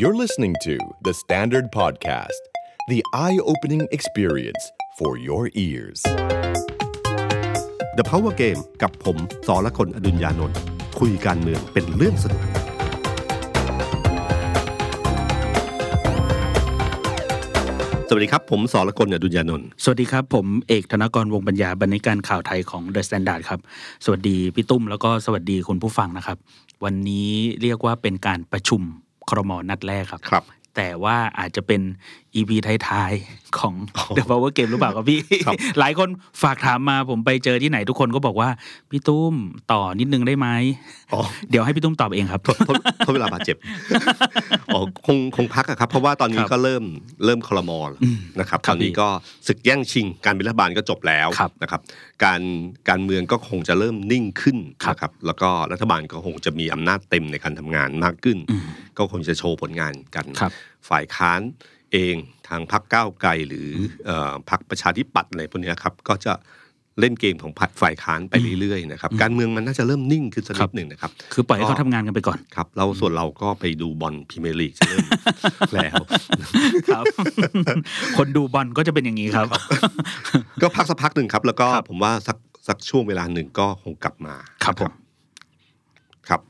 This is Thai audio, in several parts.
You're listening to The Standard Podcast, the eye opening experience for your ears. The Power Game กับผมสอละคนอดุญญานนท์คุยการเมืองเป็นเรื่องสนุก สวัสดีครับ ผมสอละคนอดุญญานนท์สวัสดีครับ ผมเอกธนกรวงศ์ปัญญาบรรณาธิการข่าวไทยของ The Standard ครับ สวัสดีพี่ตุ้มแล้วก็สวัสดีคุณผู้ฟังนะครับ วันนี้เรียกว่าเป็นการประชุม ครมนัดแรกครับครับแต่ว่าอาจจะเป็น EP ท้ายๆของ The Power Game หรือเปล่าครับพี่ครับหลายคนฝากถามมาผมไปเจอที่ไหนทุกคนก็บอกว่า พี่ตุ้มต่อนิดนึงได้ไหมอ๋อเดี๋ยวให้พี่ตุ้มตอบเองครับเพราะเพราะเพราะเวลาบาดเจ็บอ๋อคงคงพักอะครับ เพราะว่าตอนนี้ครับก็เริ่มเริ่มคลมอลอืมนะครับครัตบอนนี้ก็ศึกแย่งชิงการเป็นรัฐบาลก็จบแล้วครับนะครับ การการเมืองก็คงจะเริ่มนิ่งขึ้นครับนะครับแล้วก็รัฐบาลก็คงจะมีอำนาจเต็มในการทำงานมากขึ้นอืมก็คงจะโชว์ผลงานกันครับฝ่ายค้าน เองทางพรรคก้าวไกลหรือเอ่อพรรคประชาธิปัตย์อะไรพวกเนี้ยครับก็จะเล่นเกมของฝ่ายค้านไปเรื่อยๆนะครับการเมืองมันน่าจะเริ่มนิ่งขึ้นสักครันิบดหนึ่งนะครับ คือปล่อยให้เขาทำงานกันไปก่อนครับ เราส่วนเราก็ไปดูบอลพรีเมียร์ลีกจะเริ่มแล้วครับ คนดูบอลก็จะเป็นอย่างนี้ครับ ก็พักสักพักหนึ่งครับ แล้วก็ครับผมว่าสักสักช่วงเวลาหนึ่งก็คงกลับมาครับผมครับ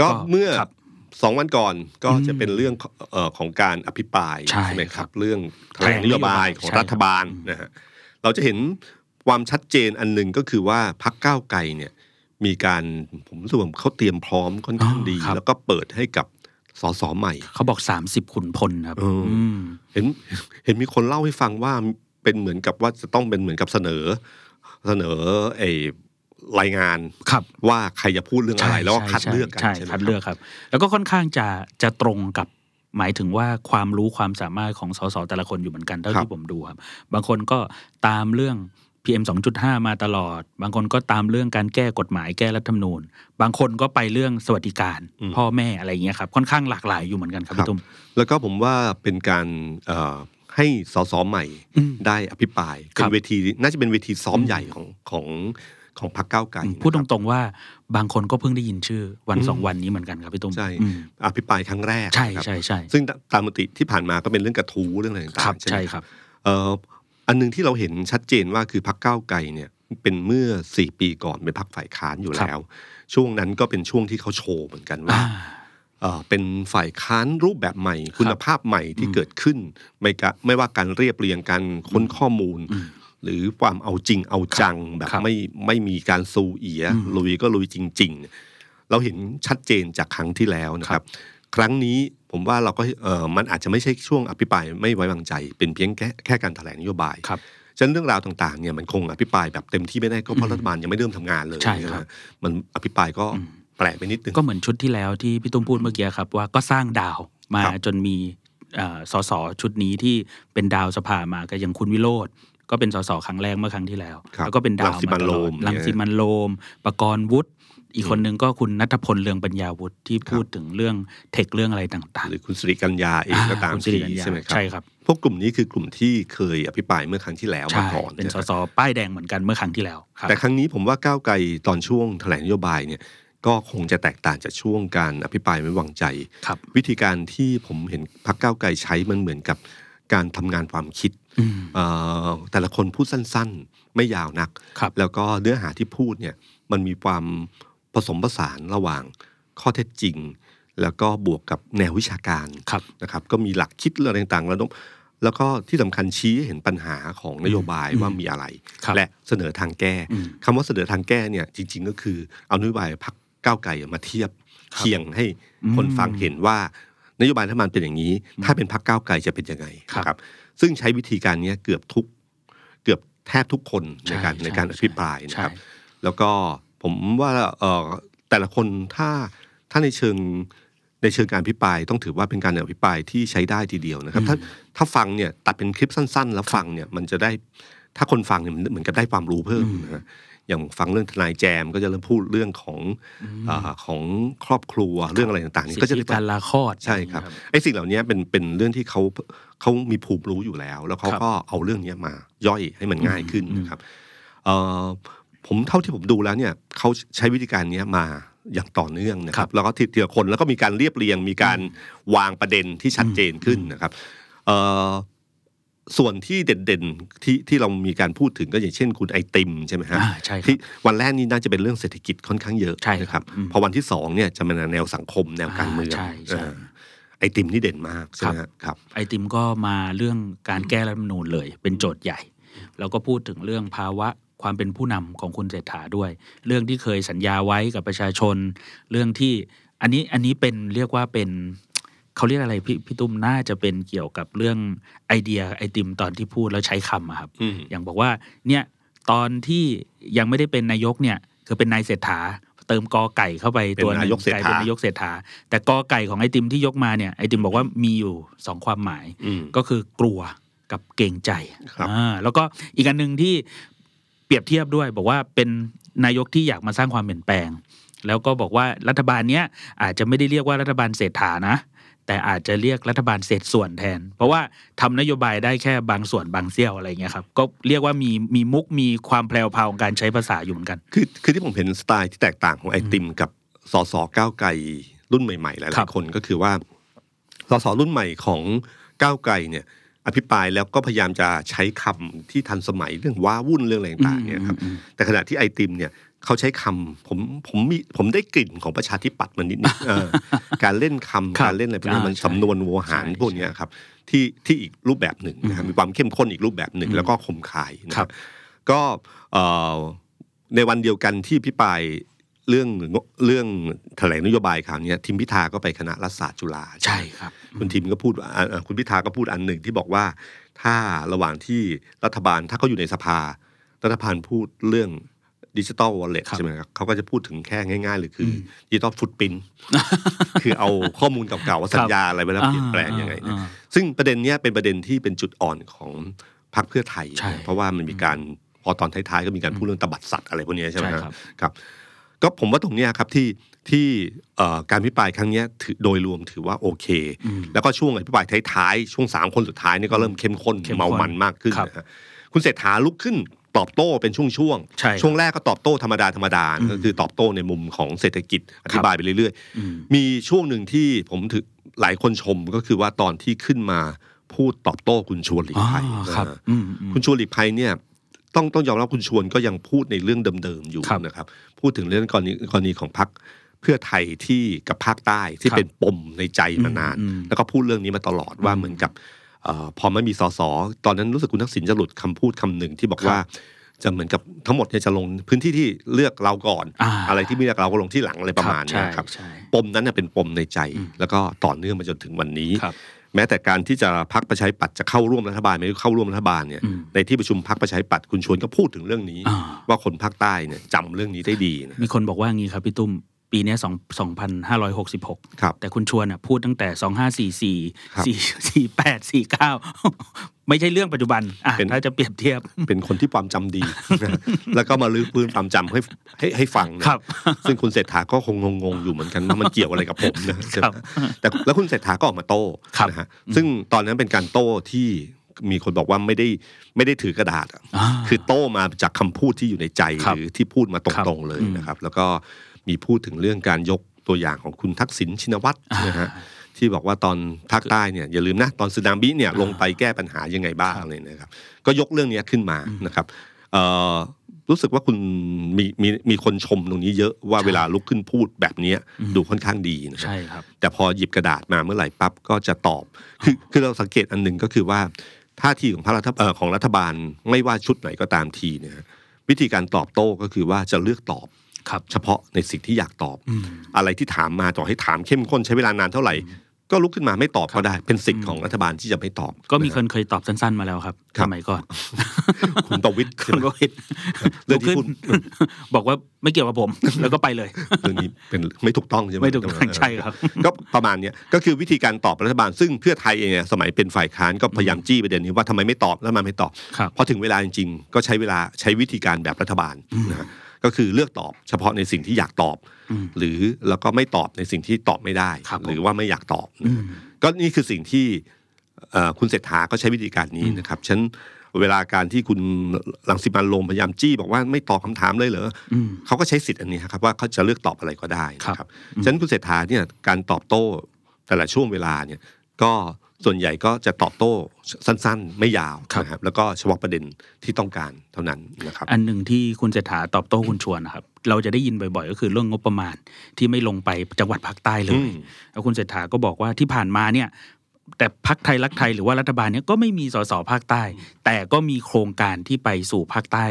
ก็ก็เมื่อครับ สองวันก่อนก็อืมจะเป็นเรื่องเอ่อของการอภิปรายใช่ไหมคครัรับบเรื่องแถลงแถลงนโยบายนโยบายของใช่รัฐบาลครับนะฮะเราจะเห็นความชัดเจนอันหนึ่งก็คือว่าพักก้าวไกลเนี่ยมีการผมรู้สึกว่าเขาเตรียมพร้อมค่อนข้างดี แล้วก็เปิดให้กับสสใหม่ เขาบอกสามสิบขุนพลครับเอออืมเห็นเห็นมีคนเล่าให้ฟังว่าเป็นเหมือนกับว่าจะต้องเป็นเหมือนกับเสนอเสนอไอ้ รายงานครับว่าใครจะพูดเรื่องอะไรแล้วก็ใช่คัดใช่เลือกกันใช่ใช่ไหมคัดเลือกครับ แล้วก็ค่อนข้างจะจะตรงกับหมายถึงว่าความรู้ความสามารถของสสแต่ละคนอยู่เหมือนกันเท่าที่ผมดูครับบางคนก็ตามเรื่อง PM 2.5 มาตลอด บางคนก็ตามเรื่องการแก้กฎหมายแก้รัฐธรรมนูญ บางคนก็ไปเรื่องสวัสดิการ พ่อแม่อะไรอย่างเงี้ยครับค่อนข้างหลากหลายอยู่เหมือนกันครับพี่ตุ้มแล้วก็ผมว่าเป็นการเอ่อให้สสใหม่อืมได้อภิปรายครัเป็นบเวทีน่าจะเป็นเวทีซ้อมใหญ่ของของ ของพรรคก้าวไกลพูดตนะครับรงๆว่าบางคนก็เพิ่งได้ยินชื่อวันอืมสองวันนี้เหมือนกันครับพี่ตุ้มใช่อืมอภิปรายครั้งแรกใช่นะครับใช่ใช่ซึ่งตามมติที่ผ่านมาก็เป็นเรื่องกระทู้เรื่องอะไรต่างๆครับใช่ไหมใช่ครับเอ่ออันหนึงที่เราเห็นชัดเจนว่าคือพรรคก้าวไกลเนี่ยเป็นเมื่อสี่ปีก่อนเป็นพรรคฝ่ายค้านอยู่แล้ว ช่วงนั้นก็เป็นช่วงที่เขาโชว์เหมือนกันว่าอ่าเอ่อเป็นฝ่ายค้านรูปแบบใหม่ คุณภาพใหม่ที่เกิดขึ้น ไม่กะไม่ว่าการเรียบเรียงการค้นข้อมูลอืม หรือความเอาจริงเอาจังแบบครับไม่ไม่มีการซูเอียอืมลุยก็ลุยจริง ๆ เราเห็นชัดเจนจากครั้งที่แล้วนะคครัรับบครั้งนี้ผมว่าเราก็เออมันอาจจะไม่ใช่ช่วงอภิปรายไม่ไว้วางใจ เป็นเพียงแค่แค่การแถลงนโยบายครับฉะนั้นเรื่องราวต่างๆเนี่ยมันคงอภิปรายแบบเต็มที่ไม่ได้ก็เพราะรัฐบาลยังไม่เริ่มทำงานเลยใช่ครับไหมมันอภิปรายก็แปลกไปนิดนึงก็เหมือนชุดที่แล้วที่พี่ตุ้มพูดเมื่อกี้ครับว่าก็สร้างดาวมาครับจนมีเอ่อสสชุดนี้ที่เป็นดาวสภามาก็อย่างคุณวิโรธ ก็เป็นสสครั้งแรกเมื่อครั้งที่แล้วครับแล้วก็เป็นดาวรังสิมามันตโรลอดมลังสิมันโรมประกรณ์วุฒิอีกคนนึงก็คุณนัทพลเรืองปัญญาวุฒิที่พูดถึงเรื่องเทคเรื่องอะไรต่างหรือคุณสิริกัญญาเองก็ตามคุณสิริกัญญาใช่ไหมครับใช่ครับ พวกกลุ่มนี้คือกลุ่มที่เคยอภิปรายเมื่อครั้งที่แล้วมาใช่ก่อนเป็นสะครับสป้ายแดงเหมือนกันเมื่อครั้งที่แล้วครับแต่ครั้งนี้ผมว่าก้าวไกลตอนช่วงแถลงนโยบายเนี่ยก็คงจะแตกต่างจากช่วงการอภิปรายไม่วางใจครับวิธีการที่ผมเห็นพรรคก้าวไกลใช้มันเหมือนกับการทำงานความคิดอืมเอ่อ แต่ละคนพูดสั้นๆ ไม่ยาวนักครับแล้วก็เนื้อหาที่พูดเนี่ยมันมีความผสมผสานระหว่างข้อเท็จจริง แล้วก็บวกกับแนววิชาการครับนะครับ ก็มีหลักคิดเรื่องอะไรต่างๆ แล้วต้องแล้วก็ที่สำคัญชี้ให้เห็นปัญหาของนโยบายอืมว่ามีอะไรครับและเสนอทางแก้อืมคำว่าเสนอทางแก้เนี่ยจริง ๆ ก็คือเอานโยบายพักก้าวไกลมาเทียบครับเคียงให้คนอืมฟังเห็นว่านโยบายรัฐบาลเป็นอย่างนี้ ถ้าเป็นพักก้าวไกลจะเป็นยังไงครับนะครับ ซึ่งใช้วิธีการเนี้ยเกือบทุกเกือบแทบทุกคนในใช่การใช่ในการอภิปรายนะครับใช่แล้วก็ผมว่าเอ่อแต่ละคนถ้าถ้าในเชิงในเชิงการอภิปรายต้องถือว่าเป็นการอภิปรายที่ใช้ได้ทีเดียวนะครับ ถ้าถ้าฟังเนี่ยตัดเป็นคลิปสั้น ๆ แล้วฟังเนี่ยมันจะได้ถ้าคนฟังเนี่ยมันเหมือนกับได้ความรู้เพิ่มนะฮะอย่างฟังเรื่องทนายแจมก็จะเริ่มพูดเรื่องของอาของครอบครัวเรื่องอะไรต่างๆนี่สิก็ทจะธิได้การลาคลอดใช่ครับอะไอย่างเงี้ยไอ้สิ่งเหล่านี้เป็นเป็นเรื่องที่เขา เขามีภูมิรู้อยู่แล้ว แล้วเขาครับก็เอาเรื่องนี้มาย่อยให้มันง่ายขึ้นอืมนะครับเอ่อผมเท่าที่ผมดูแล้วเนี่ยเขาใช้วิธีการเนี้ยมาอย่างต่อเนื่องนะคครัรับบแล้วก็ทีทีละคนแล้วก็มีการเรียบเรียง มีการวางประเด็นที่ชัดเจนขึ้นนะครับเอ่อส่วนที่เด่นๆที่ที่เรามีการพูดถึงก็อย่างเช่น คุณไอติมใช่ไหมฮะอ่าใช่ครับที่วันแรกนี่น่าจะเป็นเรื่องเศรษฐกิจค่อนข้างเยอะใช่ครับนะครับอืมพอวันที่สองเนี่ยจะเป็นแนวสังคมแนวการเมืองอ่าใช่ใช่เออ ไอติมนี่เด่นมากใช่ไหมฮะครับไอติมก็มาเรื่องการแก้รัฐธรรมนูญเลย เป็นโจทย์ใหญ่ แล้วก็พูดถึงเรื่องภาวะความเป็นผู้นำของคุณเศรษฐาด้วย เรื่องที่เคยสัญญาไว้กับประชาชน เรื่องที่อันนี้อันนี้เป็นเรียกว่าเป็นเขาเรียกอะไรพี่พี่ตุ้มน่าจะเป็นเกี่ยวกับเรื่องไอเดียไอติมตอนที่พูดแล้วใช้คำอะครับอืมอย่างบอกว่าเนี่ยตอนที่ยังไม่ได้เป็นนายกเนี่ยคือเป็นนายเศรษฐา เติมกอไก่เข้าไปเป็นตัวหงนายกเศรษฐาลเป็นนายกเศรษฐา แต่กอไก่ของไอติมที่ยกมาเนี่ยไอติมบอกว่ามีอยู่สองความหมายอืมก็คือกลัวกับเกรงใจครับอ่าแล้วก็อีกอันหนึ่งที่เปรียบเทียบด้วย บอกว่าเป็นนายกที่อยากมาสร้างความเปลี่ยนแปลง แล้วก็บอกว่ารัฐบาลเนี้ยอาจจะไม่ได้เรียกว่ารัฐบาลเศรษฐานะ แต่อาจจะเรียกรัฐบาลเศษส่วนแทน เพราะว่าทำนโยบายได้แค่บางส่วนบางเสี้ยวอะไรเงี้ยครับก็เรียกว่ามีมีมุกมีความแพรวพราวของการใช้ภาษาอยู่เหมือนกันคือคือที่ผมเห็นสไตล์ที่แตกต่างของไอติมกับสสก้าวไกลรุ่นใหม่ๆหครัลายบๆคนก็คือว่าสสรุ่นใหม่ของก้าวไกลเนี่ยอภิปรายแล้วก็พยายามจะใช้คำที่ทันสมัยเรื่องว้าวุ่นเรื่องอะไรต่างๆเนี่ยครับอืมอืมแต่ขณะที่ไอติมเนี่ย เขาใช้คำผมผมมีผมได้กลิ่นของประชาธิปัตย์มันนิดๆเออการเล่นคำครับการเล่นอะไรพวกนี้อ่ามันใช่สำนวนโวหารใช่พวกเนี้ยครับที่ที่อีกรูปแบบหนึ่งนะครับอืมมีความเข้มข้นอีกรูปแบบหนึ่งอืมแล้วก็คมคายนะคครัรับบก็เอ่อในวันเดียวกันที่พิปรายเรื่องเรื่องแถลงนโยบายคราวเนี้ยทิมพิธาก็ไปคณะรัฐศาสตร์จุฬาใช่ครับ คุณทิมก็พูดว่าอ่าอ่าคุณพิธาก็พูดอันหนึ่งที่บอกว่าถ้าระหว่างที่รัฐบาลถ้าเขาอยู่ในสภารัฐบาลพูดเรื่อง ดิจิตอลวอลเล็ตครับใช่ไหมครับเขาก็จะพูดถึงแค่ง่ายๆเลยคืออมดิจิตอลฟุตปินคือเอาข้อมูลเก่าๆว่าสัญญาอะไรไปแล้วเปลี่ยนแปลงยังไงนะอ่าอ่าซึ่งประเด็นเนี้ยเป็นประเด็นที่เป็นจุดอ่อนของพรรคเพื่อไทยใช่เพราะว่ามันมีการพอตอนท้ายๆก็มีการพูดเรื่องตบัดสัตว์อะไรพวกเนี้ยใช่ไหมใช่ครับครับครับ ก็ผมว่าตรงเนี้ยครับที่ที่เอ่อการพิปรายครั้งเนี้ยถือโดยรวมถือว่าโอเคอืมแล้วก็ช่วงอภิปรายท้ายๆช่วงสามคนสุดท้ายนี่ก็เริ่มเข้มข้นเข้มข้นเมามันมากขึ้นครับนะฮะคุณเศรษฐาลุกขึ้น ตอบโต้เป็นช่วงใช่ครับช่วงแรกก็ตอบโต้ธรรมดาธรรมดาอืมก็คือตอบโต้ในมุมของเศรษฐกิจอธิบายไปเรื่อยๆอืมมีช่วงหนึ่งที่ผมถือหลายคนชมก็คือว่าตอนที่ขึ้นมาพูดตอบโต้คุณชวนหลีกอ๋อภัยครับนะฮะอืมอืมคุณชวนหลีกภัยเนี่ยต้องต้องยอมรับคุณชวนก็ยังพูดในเรื่องเดิมๆอยู่ครับนะครับ พูดถึงเรื่องกรณีกรณีของพรรคเพื่อไทยที่กับภาคใต้ที่ครับเป็นปมในใจมานานอืมอืมแล้วก็พูดเรื่องนี้มาตลอดว่าเหมือนกับเออ พอไม่มีสสตอนนั้นรู้สึกคุณทักษิณจะหลุดคำพูดคำหนึ่งที่บอกครับว่าจะเหมือนกับทั้งหมดเนี่ยจะลงพื้นที่ที่เลือกเราก่อนอ่าอะไรที่ไม่เลือกเราก็ลงที่หลังอะไรประมาณเนี้ยครับใช่ปมนั้นเน่ยเป็นปมในใจอืมแล้วก็ต่อเนื่องมาจนถึงวันนี้ครับแม้แต่การที่จะพักประชาธิปัตย์จะเข้าร่วมรัฐบาลไม่เข้าร่วมรัฐบาลเนี่ยอืมในที่ประชุมพักประชาธิปัตย์คุณชวนก็พูดถึงเรื่องนี้อ่าว่าคนภาคใต้เนี่ยจำเรื่องนี้ได้ดีนะมีคนบอกว่างี้ครับพี่ตุ้ม ปีเนี้สองสองพันห้าร้อยหกสิบหกครับแต่คุณชวนอะพูดตั้งแต่สองห้าสี่สี่ครับสี่สี่แปดสี่เก้าไม่ใช่เรื่องปัจจุบันอะเป็นถ้าจะเปรียบเทียบ เป็นคนที่ความจำดี แล้วก็มาลื้อฟื้นความจำให้ให้ให้ฟังนะครับ ซึ่งคุณเศรษฐาก็คงงงๆอยู่เหมือนกันว่ามันเกี่ยวอะไรกับผมนะใช่ไหมครับแต่แล้วคุณเศรษฐาก็ออกมาโต้ครับนะฮะซึ่งตอนนั้นเป็นการโต้ที่มีคนบอกว่าไม่ได้ไม่ได้ถือกระดาษอะอ่าคือโต้มาจากคำพูดที่อยู่ในใจครับหรือที่พูดมาตครับรงๆเลยอืมนะครับ แล้วก็ มีพูดถึงเรื่องการยกตัวอย่างของคุณทักษิณชินวัตรนะฮะที่บอกว่าตอนภาคใต้เนี่ยอย่าลืมนะตอนสึนามิเนี่ยลงไปแก้ปัญหายังไงบ้างเลยนะครับ ก็ยกเรื่องเนี้ยขึ้นมานะครับเอ่อรู้สึกว่าคุณมีมีมีคนชมตรงนี้เยอะว่าใช่เวลาลุกขึ้นพูดแบบเนี้ยอืมดูค่อนข้างดีนะครับใช่ครับ แต่พอหยิบกระดาษมาเมื่อไหร่ปั๊บก็จะตอบ คือคือเราสังเกตอันหนึ่งก็คือว่าท่าทีของพระรัฐเอ่อของรัฐบาลไม่ว่าชุดไหนก็ตามทีเนี่ยฮะวิธีการตอบโต้ก็คือว่าจะเลือกตอบครับ เฉพาะในสิ่งที่อยากตอบอืมอะไรที่ถามมาต่อให้ถามเข้มข้นใช้เวลานานเท่าไหร่ ก็ลุกขึ้นมาไม่ตอบก็ได้ เป็นสิทธิ์ของรัฐบาลที่จะไม่ตอบ ก็มีนะคฮะนเคยตอบสั้นๆมาแล้วครับครัสบมัยก่อนคุณประวิตรคุณก็เห็นเรื่องที่ลุกพูขึ้ดนบอกว่าไม่เกี่ยวกับผม แล้วก็ไปเลยเรื่องนี้เป็นไม่ถูกต้องใช่ไหมไม่ถูกต้องใช่ครับ ก็ประมาณเนี้ยก็คือวิธีการตอบรัฐบาล ซึ่งเพื่อไทยเองเนี่ยสมัยเป็นฝ่ายค้านก็พยายามจี้ประเด็นนี้ว่าทำไมไม่ตอบแล้วมันไม่ตอบครับพอถึงเวลาจริงๆก็ใช้เวลาใช้วิธีการแบบรัฐบาลนะฮะ ก็คือเลือกตอบเฉพาะในสิ่งที่อยากตอบอืมหรือแล้วก็ไม่ตอบในสิ่งที่ตอบไม่ได้ครับผมหรือว่าไม่อยากตอบอืมก็นี่คือสิ่งที่เอ่อคุณเศรษฐาก็ใช้วิธีการนี้นะครับฉันเวลาการที่คุณหลังสิมันต์โรมพยายามจี้บอกว่าไม่ตอบคำถามเลยเหรออืมเขาก็ใช้สิทธิ์อันนี้ครับว่าเขาจะเลือกตอบอะไรก็ได้ครับนะครับฉะนั้นคุณเศรษฐาเนี่ยการตอบโต้แต่ละช่วงเวลาเนี่ยก็ ส่วนใหญ่ก็จะตอบโต้สั้นๆ ไม่ยาวนะครับแล้วก็เฉพาะประเด็นที่ต้องการเท่านั้นนะครับอันหนึ่งที่คุณเศรษฐาตอบโต้คุณชวนนะครับเราจะได้ยินบ่อยๆ ก็คือเรื่องงบประมาณที่ไม่ลงไปจังหวัดภาคใต้เลย อืมแล้วคุณเศรษฐาก็บอกว่าที่ผ่านมาเนี่ยแต่พรรคไทยรักไทยหรือว่ารัฐบาลเนี่ยก็ไม่มีสสภาคใต้ แต่ก็มีโครงการที่ไปสู่ภาคใต้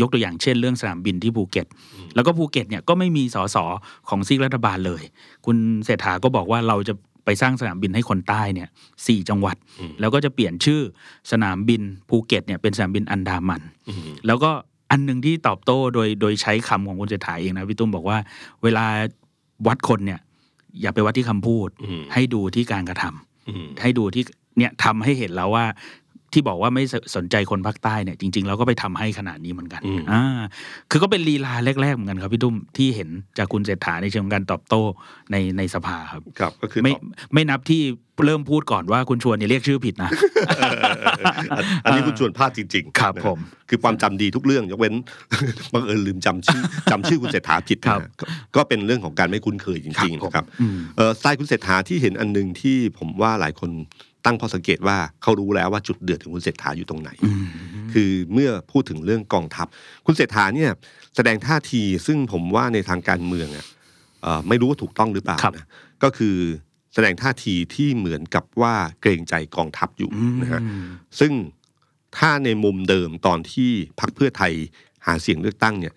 ยกตัวอย่างเช่นเรื่องสนามบินที่ภูเก็ต แล้วก็ภูเก็ตเนี่ยก็ไม่มีสสของซีกรัฐบาลเลย คุณเศรษฐาก็บอกว่าเราจะ ไปสร้างสนามบินให้คนใต้เนี่ยสี่จังหวัดอืมแล้วก็จะเปลี่ยนชื่อสนามบินภูเก็ตเนี่ยเป็นสนามบินอันดามันอืมแล้วก็อันหนึ่งที่ตอบโต้โดยโดยใช้คำของคุณเศรษฐาเองนะพี่ตุ้มบอกว่า เวลาวัดคนเนี่ย อย่าไปวัดที่คำพูดอืมให้ดูที่การกระทำอืมให้ดูที่เนี่ยทำให้เห็นแล้วว่า ที่บอกว่าไม่สสนใจคนภาคใต้เนี่ยจริงๆแล้วก็ไปทำให้ขนาดนี้เหมือนกันอืมอ่าคือก็เป็นลีลาแรกๆเหมือนกันครับพี่ตุ้มที่เห็นจากคุณเศรษฐาในเชิงการตอบโต้ในในสภาครับครับก็คือไม่ตอบไม่นับที่เริ่มพูดก่อนว่าคุณชวนเนี่ยเรียกชื่อผิดนะเออเออเอออันนี้คุณชวนพลาดจริง ๆ ครับนะผม คือความจำดีทุกเรื่องยกเว้นบังเอิญลืมจำชื่อจำชื่อคุณเศรษฐาผิดครับนะก็ก็เป็นเรื่องของการไม่คุ้นเคยจริงๆผมนะครับอืมเออสไตล์คุณเศรษฐาที่เห็นอันหนึ่งที่ผมว่าหลายคน ตั้งข้อสังเกตว่าเขารู้แล้วว่าจุดเดือดของคุณเศรษฐาอยู่ตรงไหนอืมคือเมื่อพูดถึงเรื่องกองทัพ คุณเศรษฐาเนี่ยแสดงท่าทีซึ่งผมว่าในทางการเมืองอะเอ่อไม่รู้ว่าถูกต้องหรือเปล่าครับนะก็คือแสดงท่าทีที่เหมือนกับว่าเกรงใจกองทัพอยู่นะฮะซึ่งถ้าในมุมเดิมตอนที่พรรคเพื่อไทยหาเสียงเลือกตั้งเนี่ย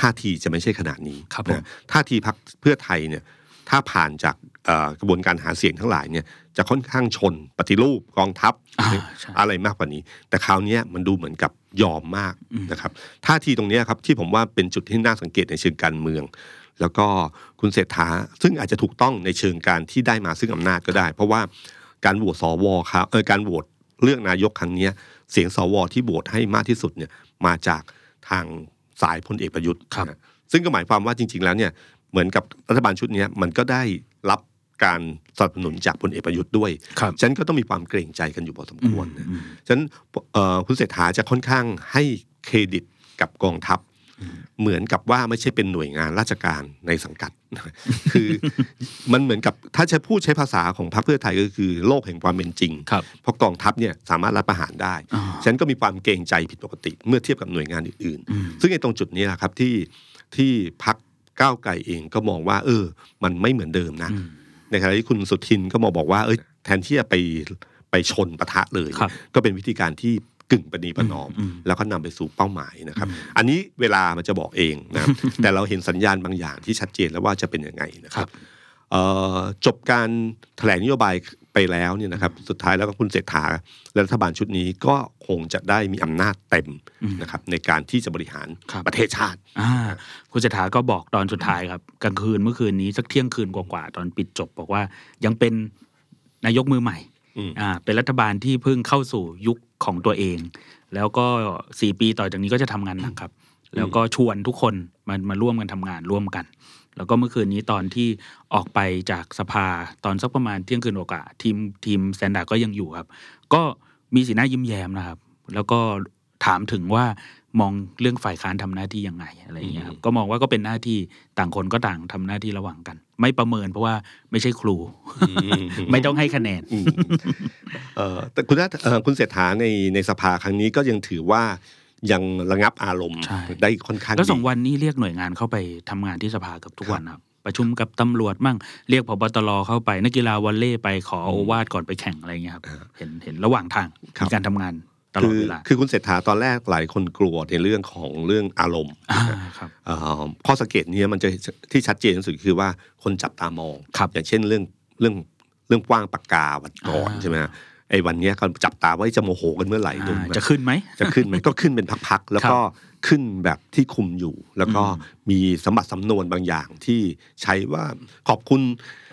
ท่าทีจะไม่ใช่ขนาดนี้ครับผมนะท่าทีพรรคเพื่อไทยเนี่ยถ้าผ่านจากเอ่อกระบวนการหาเสียงทั้งหลายเนี่ย จะค่อนข้างชนปฏิรูปกองทัพอ่าใช่อะไรมากกว่านี้ แต่คราวเนี้ยมันดูเหมือนกับยอมมากอืมนะครับท่าทีตรงเนี้ยครับที่ผมว่าเป็นจุดที่น่าสังเกตในเชิงการเมือง แล้วก็คุณเศรษฐาซึ่งอาจจะถูกต้องในเชิงการที่ได้มาซึ่งอำนาจก็ได้ เพราะว่าการโหวตสวครับเออการโหวตเลือกนายกครั้งเนี้ยเสียงสวที่โหวตให้มากที่สุดเนี่ยมาจากทางสายพลเอกประยุทธ์ครับนะซึ่งก็หมายความว่าจริง ๆ แล้วเนี่ยเหมือนกับรัฐบาลชุดเนี้ยมันก็ได้รับ การสนับสนุนจากพลเอกประยุทธ์ด้วยครับฉะนันก็ต้องมีความเกรงใจกันอยู่พอสมควรนะอืมฉะนั้นเอ่อคุณเศรษฐาจะค่อนข้างให้เครดิตกับกองทัพ เหมือนกับว่าไม่ใช่เป็นหน่วยงานราชการในสังกัด คือมันเหมือนกับถ้าจะพูดใช้ภาษาของพรรคเพื่อไทยก็คือโลกแห่งความเป็นจริงครับเพราะกองทัพเนี่ยสามารถรับประหารได้อ่าฉะนันก็มีความเกรงใจผิดปกติเมื่อเทียบกับหน่วยงานอื่นอืมๆซึ่งในตรงจุดนี้แหละครับที่ที่พักก้าวไกลเองก็มองว่า เออ มันไม่เหมือนเดิมนะอืม ในขณะที่คุณสุทินก็มองบอกว่าเอ้ยแทนที่จะไปไปชนปะทะเลยครับก็เป็นวิธีการที่กึ่งประนีประนอมอืมแล้วก็นำไปสู่เป้าหมายนะครับ อันนี้เวลามันจะบอกเองนะครับแต่เราเห็นสัญญาณบางอย่างที่ชัดเจนแล้วว่าจะเป็นยังไงนะคครัรับบเอ่อจบการแถลงนโยบาย ไปแล้วเนี่ยนะครับสุดท้ายแล้วก็คุณเศรษฐาและรัฐบาลชุดนี้ก็คงจะได้มีอำนาจเต็มอืมนะครับในการที่จะบริหารครับประเทศชาติอ่าคุณเศรษฐาก็บอกตอนสุดท้ายครับกลางคืนเมื่อคืนนี้สักเที่ยงคืนกว่าๆตอนปิดจบ บอกว่ายังเป็นนายกมือใหม่อืมอ่าเป็นรัฐบาลที่เพิ่งเข้าสู่ยุคของตัวเอง แล้วก็สี่ปีต่อจากนี้ก็จะทำงานหนักครับ แล้วก็ชวนทุกคนมามาร่วมกันทำงานร่วมกัน แล้วก็เมื่อคืนนี้ตอนที่ออกไปจากสภาตอนสักประมาณเที่ยงคืนกว่าๆทีมทีม Standard ก็ยังอยู่ครับ ก็มีสีหน้ายิ้มแย้มนะครับ แล้วก็ถามถึงว่ามองเรื่องฝ่ายค้านทำหน้าที่ยังไงอะไรอย่างเงี้ยครับก็มองว่าก็เป็นหน้าที่ต่างคนก็ต่างทำหน้าที่ระหว่างกัน ไม่ประเมินเพราะว่าไม่ใช่ครู ไม่ต้องให้คะแนนอืมเอ่อแต่คุณน่าเอ่อคุณเศรษฐาในในสภาครั้งนี้ก็ยังถือว่า ยังระงับอารมณ์ใช่ได้ค่อนข้างแล้วสองดีวันนี้เรียกหน่วยงานเข้าไปทำงานที่สภาเกับทุกวันครับประชุมกับตำรวจมั่งเรียกพบตรเข้าไป นักกีฬาวอลเล่ไปขอโอวาทก่อนไปแข่งอะไรเงี้ยครับอ่าเห็นเห็นระหว่างทางครับมีการทำงานตลคืออดเวลาคือคุณเศรษฐาตอนแรกหลายคนกลัวในเรื่องของเรื่องอารมณ์อ่าครับเอ่อข้อสังเกตเนี้ยมันจะที่ชัดเจนที่สุดคือว่าคนจับตามองครับอย่างเช่นเรื่องเรื่องเรื่องกว้างปากกาวันก่อนอ่าใช่ไหมฮะ ไอ้วันเนี้ยก็จับตาว่าจะโมโหกันเมื่อไหร่ดูอ่าไหมจะขึ้นไหมจะขึ้นไหมก็ขึ้นเป็นพักๆแล้วก็ขึ้นแบบที่คุมอยู่ แล้วก็อืมมีสมบัติสำนวนบางอย่างที่ใช้ว่าขอบคุณ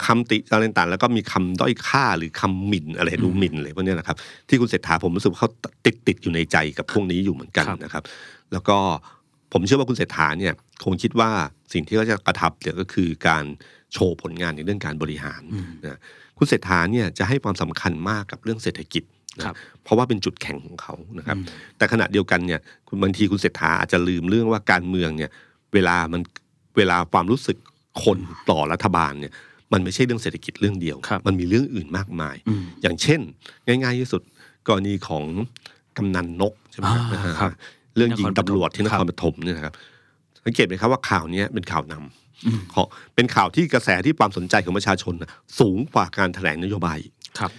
คำติอะไรต่างๆแล้วก็มีคำด้อยค่าหรือคำหมิ่นอะไรดูหมิ่นอะไรพวกเนี้ยนะครับ ที่คุณเศรษฐาผมรู้สึกว่าเขาติดติดๆอยู่ในใจกับพวกนี้อยู่เหมือนกันครับนะครับ แล้วก็ผมเชื่อว่าคุณเศรษฐาเนี่ยคงคิดว่าสิ่งที่เขาจะกระทับเนี่ยก็คือการโชว์ผลงานในเรื่องการบริหารอืมนะ คุณเศรษฐาเนี่ยจะให้ความสำคัญมากกับเรื่องเศรษฐกิจนะครับเพราะว่าเป็นจุดแข็งของเขานะครับ แต่ขณะเดียวกันเนี่ยคุณบางทีคุณเศรษฐาอาจจะลืมเรื่องว่าการเมืองเนี่ย เวลามันเวลาความรู้สึกคนต่อรัฐบาลเนี่ย มันไม่ใช่เรื่องเศรษฐกิจเรื่องเดียวครับมันมีเรื่องอื่นมากมายอืมอย่างเช่น ง่าย ๆ ที่สุดกรณีของกำนันนกใช่ไหมอ่าครับเรื่องยิงนครปฐมตำรวจที่นครัคบรปฐมเนี่ยนะครับสังเกตไหมครับว่าข่าวเนี้ยเป็นข่าวนำอืมขอ เป็นข่าวที่กระแสที่ความสนใจของประชาชนน่ะสูงกว่าการแถลงนโยบายอีกครับ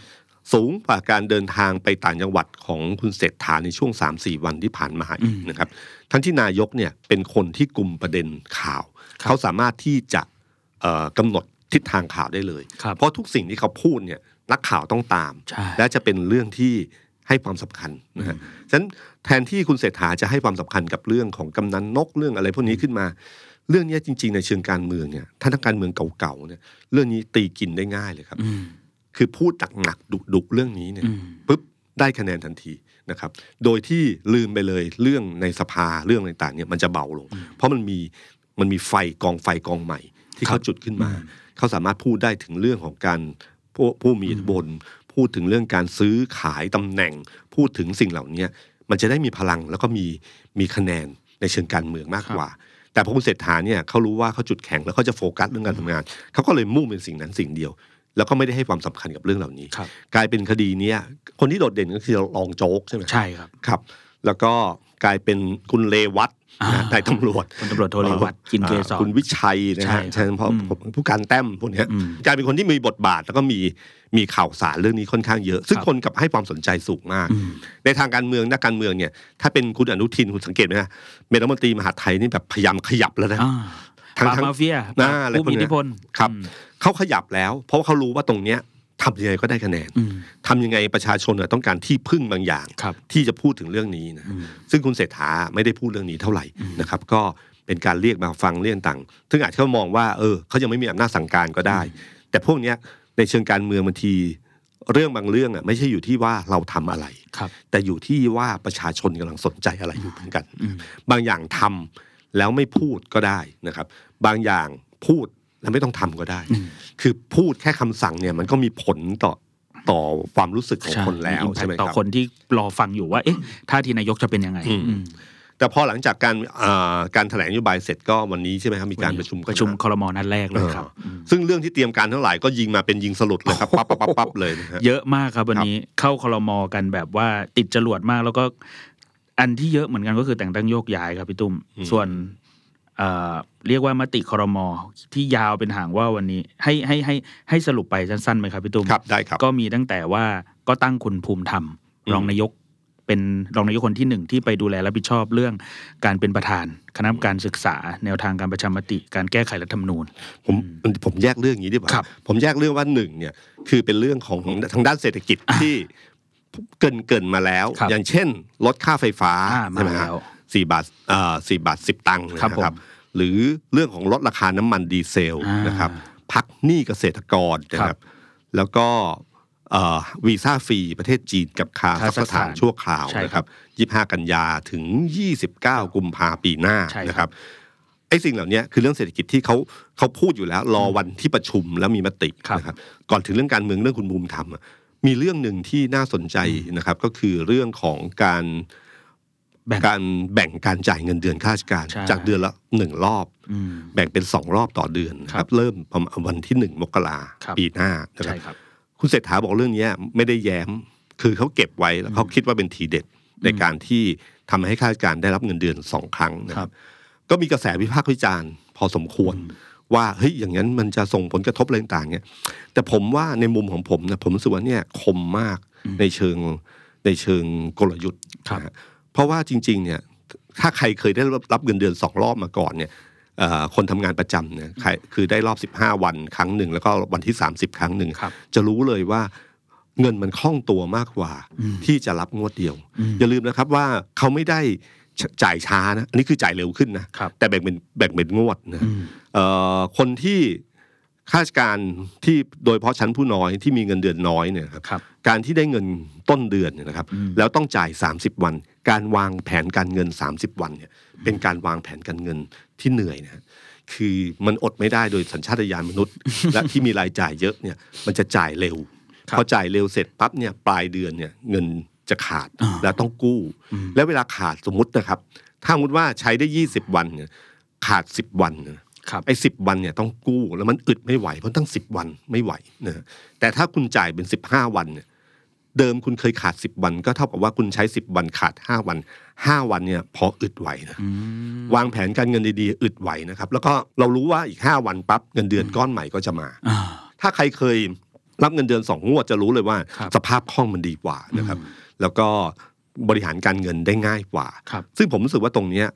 สูงกว่าการเดินทางไปต่างจังหวัดของคุณเศรษฐาในช่วง 3-4 วันที่ผ่านมาอีกอืมนะครับ ทั้งที่นายกเนี่ยเป็นคนที่กลุ่มประเด็นข่าวครับเขาสามารถที่จะเอ่อกำหนดทิศทางข่าวได้เลยครับเพราะทุกสิ่งที่เขาพูดเนี่ยนักข่าวต้องตามใช่และจะเป็นเรื่องที่ให้ความสำคัญนะฮะฉะนั้นแทนที่คุณเศรษฐาจะให้ความสำคัญกับเรื่องของกำนันนกเรื่องอะไรพวกนี้ขึ้นมา เรื่องเนี้ยจริง ๆ ในเชิงการเมืองเนี่ยถ้านักการเมืองเก่าๆเนี่ยเรื่องนี้ตีกินได้ง่ายเลยครับอืมคือพูดหนักๆดุๆเรื่องนี้เนี่ยอืมปุ๊บได้คะแนนทันทีนะครับ โดยที่ลืมไปเลยเรื่องในสภาเรื่องต่างๆเนี่ยมันจะเบาลง เพราะมันมีมันมีไฟกองไฟกองใหม่ ที่เขาจุดขึ้นมา เขาสามารถพูดได้ถึงเรื่องของการผู้ผู้มีอิทธิพลพูดถึงเรื่องการซื้อขายตำแหน่ง พูดถึงสิ่งเหล่านี้มันจะได้มีพลังแล้วก็มีมีคะแนนในเชิงการเมืองมากกว่า แต่พอคุณเศรษฐาเนี่ยเขารู้ว่าเขาจุดแข็งแล้วเขาจะโฟกัสเรื่องการทำงานเขาก็เลยมุ่งเป็นสิ่งนั้นสิ่งเดียว แล้วก็ไม่ได้ให้ความสำคัญกับเรื่องเหล่านี้ครับกลายเป็นคดีเนี้ยคนที่โดดเด่นก็คือรองโจ๊กใช่ไหมใช่ครับครับ แล้วก็ กลายเป็นคุณเลวัตอ่านะนายตำรวจพลตำรวจโทเรวัตกินเกสรอ่าคุณวิชัยนะใช่ฮะครับใช่เพราะอืมผมผู้การแต้มพวกเนี้ยอืมกลายเป็นคนที่มีบทบาทแล้วก็มีมีข่าวสารเรื่องนี้ค่อนข้างเยอะ ซึ่งครับคนกับให้ความสนใจสูงมากอืมในทางการเมืองนักการเมืองเนี่ย ถ้าเป็นคุณอนุทินคุณสังเกตไหมฮะเมนรัฐมนตรีมหาดไทยนี่แบบพยายามขยับแล้วนะอ่าทั้งปราบทั้งมาเฟียอ่าอะไรผู้พวกมีเนี้ยอิทธิพลครับอืมเขาขยับแล้ว เพราะว่าเขารู้ว่าตรงเนี้ย ทำยังไงก็ได้คะแนนอืมทำยังไงประชาชนเนี่ยต้องการที่พึ่งบางอย่างครับที่จะพูดถึงเรื่องนี้นะอืมซึ่งคุณเศรษฐาไม่ได้พูดเรื่องนี้เท่าไหร่นะครับ ก็เป็นการเรียกมาฟังเรื่องต่างซึ่งอาจจะเขามองว่าเออเขายังไม่มีอำนาจสั่งการก็ได้ แต่พวกเนี้ยในเชิงการเมืองบางทีเรื่องบางเรื่องอะไม่ใช่อยู่ที่ว่าเราทำอะไรครับ แต่อยู่ที่ว่าประชาชนกำลังสนใจอะไรอยู่เหมือนกันอืมบางอย่างทำแล้วไม่พูดก็ได้นะครับ บางอย่างพูด แล้วไม่ต้องทำก็ได้อืมคือพูดแค่คำสั่งเนี่ยมันก็มีผลต่อต่อความรู้สึกของคนแล้วมี impact ใช่ไหมคต่อรับคนที่รอฟังอยู่ว่า เอ๊ะท่าทีนายกจะเป็นยังไงอืมอืมแต่พอหลังจากการอ่าการแถลงนโยบายเสร็จก็วันนี้ใช่ไหมครับมีการประชุมประชุมกันครมนัดแรกเลยครับเออซึ่งเรื่องที่เตรียมการทั้งหลายก็ยิงมาเป็นยิงสลุดเลยครับปั๊บปั๊บปั๊บปั๊บเลยนะฮะเยอะมากครับวันนี้เข้าครมกันแบบว่าติดจรวดมากแล้วก็อันที่เยอะเหมือนกันก็คือแต่งตั้งโยกย้ายครับพี่ตุ้มอืมส่วน เอ่อเรียกว่ามติครมที่ยาวเป็นหางว่าววันนี้ ให้ให้ให้ให้สรุปไปสั้นๆไหมครับพี่ตุ้มครับได้ครับก็มีตั้งแต่ว่าก็ตั้งคุณภูมิธรรมอืมรองนายกเป็นรองนายกคนที่หนึ่งที่ไปดูแลรับผิดชอบเรื่องการเป็นประธาน คณะกรรมการศึกษา แนวทางการประชามติ การแก้ไขรัฐธรรมนูญ ผมผมแยกเรื่องอย่างนี้ดีกว่าครับผมแยกเรื่องว่าหนึ่งเนี่ยคือเป็นเรื่องของทางด้านเศรษฐกิจที่เกินเกินมาแล้วครับอย่างเช่น ลดค่าไฟฟ้าอ่าใช่ไหมมาฮะแล้ว สี่บาทเอ่อสี่บาทสิบตังค์นะคครัรับบผมหรือเรื่องของลดราคาน้ำมันดีเซลอ่านนะครับ พักหนี้เกษตรกรนะครับ แล้วก็เอ่อวีซ่าฟรีประเทศจีนกับคาคาซัซัคคสสถาถานนชั่วคราวใช่นะคครัรับบ25 กันยาถึง 29 กุมภาปีหน้าใช่ครับนะครับไอ้สิ่งเหล่านี้คือเรื่องเศรษฐกิจที่เขาเขาพูดอยู่แล้ว รอวันที่ประชุมแล้วมีมติครับนะครับก่อนถึงเรื่องการเมืองเรื่องคุณบูมทำอะมีเรื่องหนึ่งที่น่าสนใจนะครับ ก็คือเรื่องของการ แบ่งการแบ่งการจ่ายเงินเดือนข้าราชการ ใช่จากเดือนละหนึ่งรอบ อืมแบ่งเป็นสองรอบต่อเดือนนะคครัรับบเริ่มประมาณวันที่หนึ่งมกราครับ ปีหน้านะครัใช่บครับ คุณเศรษฐาบอกเรื่องเนี้ยไม่ได้แย้ม คือเขาเก็บไว้แล้วเขาคิดว่าเป็นทีเด็ดในการที่ทำให้ข้าราชการได้รับเงินเดือนสองครั้งนะคครัรับบก็มีกระแสวิพากษ์วิจารณ์พอสมควร ว่าเฮ้ยอย่างนั้นมันจะส่งผลกระทบอะไรต่างๆเนี่ยแต่ผมว่าในมุมของผมนะผมรู้สึกว่าเนี่ยคมมากในเชิงในเชิงกลยุทธ์ครับ นะฮะ เพราะว่าจริงๆเนี่ยถ้าใครเคยได้รับเงินเดือนสองรอบมาก่อนเนี่ยเอ่อคนทำงานประจำเนี่ยใครคือได้รอบ 15 วันครั้งหนึ่งแล้วก็วันที่ 30 ครั้งหนึ่งครับจะรู้เลยว่าเงินมันคล่องตัวมากกว่าอืมที่จะรับงวดเดียวอืมอย่าลืมนะครับว่าเขาไม่ได้จ่ายช้านะอันนี้คือจ่ายเร็วขึ้นนะครับแต่แบ่งเป็นแบ่งเป็นงวดนะอืมเอ่อคนที่ข้าราชการที่โดยเฉพาะชั้นผู้น้อยที่มีเงินเดือนน้อยเนี่ยครับครับการที่ได้เงินต้นเดือนเนี่ยนะครับอืมแล้วต้องจ่าย 30 วัน การวางแผนการเงิน 30 วันเนี่ยเป็นการวางแผนการเงินที่เหนื่อยนะฮะคือมันอดไม่ได้โดยสัญชาตญาณมนุษย์ และที่มีรายจ่ายเยอะเนี่ยมันจะจ่ายเร็วครับพอจ่ายเร็วเสร็จปั๊บเนี่ยปลายเดือนเนี่ยเงินจะขาดอ่าแล้วต้องกู้อืมแล้วเวลาขาดสมมตินะครับ ถ้าสมมติว่าใช้ได้ยี่สิบวันเนี่ยขาดสิบวันนะครับไอ้สิบวันเนี่ยต้องกู้แล้วมันอึดไม่ไหวเพราะตั้งสิบวันไม่ไหวนะแต่ถ้าคุณจ่ายเป็นสิบห้าวันเนี่ย เดิมคุณเคยขาดสิบวัน ก็เท่ากับว่าคุณใช้สิบวันขาดห้าวันห้าวันเนี่ยพออึดไหวนะอืมวางแผนการเงินดีๆอึดไหวนะครับ แล้วก็เรารู้ว่าอีกห้าวันปั๊บเงินเดือนก้อนใหม่ก็จะมาอ่าถ้าใครเคยรับเงินเดือนสองงวดจะรู้เลยว่าครับสภาพคล่องมันดีกว่านะครับ แล้วก็บริหารการเงินได้ง่ายกว่าครับซึ่งผมรู้สึกว่าตรงเนี้ย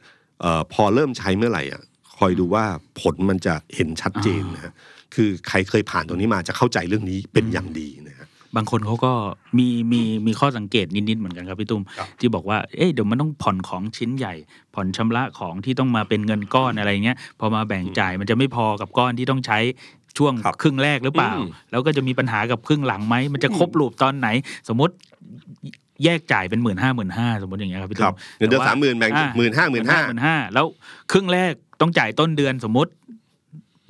เอ่อพอเริ่มใช้เมื่อไหร่อะคอยดูว่าผลมันจะเห็นชัดเจนนะฮะคือใครเคยผ่านตรงนี้มาจะเข้าใจเรื่องนี้เป็นอย่างดีนะฮะ บางคนเขาก็มีมีมีข้อสังเกตนิดๆเหมือนกันครับพี่ตุ้มครับที่บอกว่าเอ๊ะเดี๋ยวมันต้องผ่อนของชิ้นใหญ่ ผ่อนชำระของที่ต้องมาเป็นเงินก้อนอะไรเงี้ยพอมาแบ่งจ่ายมันจะไม่พอกับก้อนที่ต้องใช้ช่วงครับครึ่งแรกหรือเปล่าอืมแล้วก็จะมีปัญหากับครึ่งหลังไหมมันจะครบรูปตอนไหน สมมติแยกจ่ายเป็นหมื่นห้าหมื่นห้าสมมติอย่างเงี้ยครับพี่ครัตุ้บมเงินเดือนแต่ว่สามหมื่นแบ่งอ่หมื่นห้าหมื่นห้าหมื่นห้าแล้วครึ่งแรกต้องจ่ายต้นเดือนสมมติ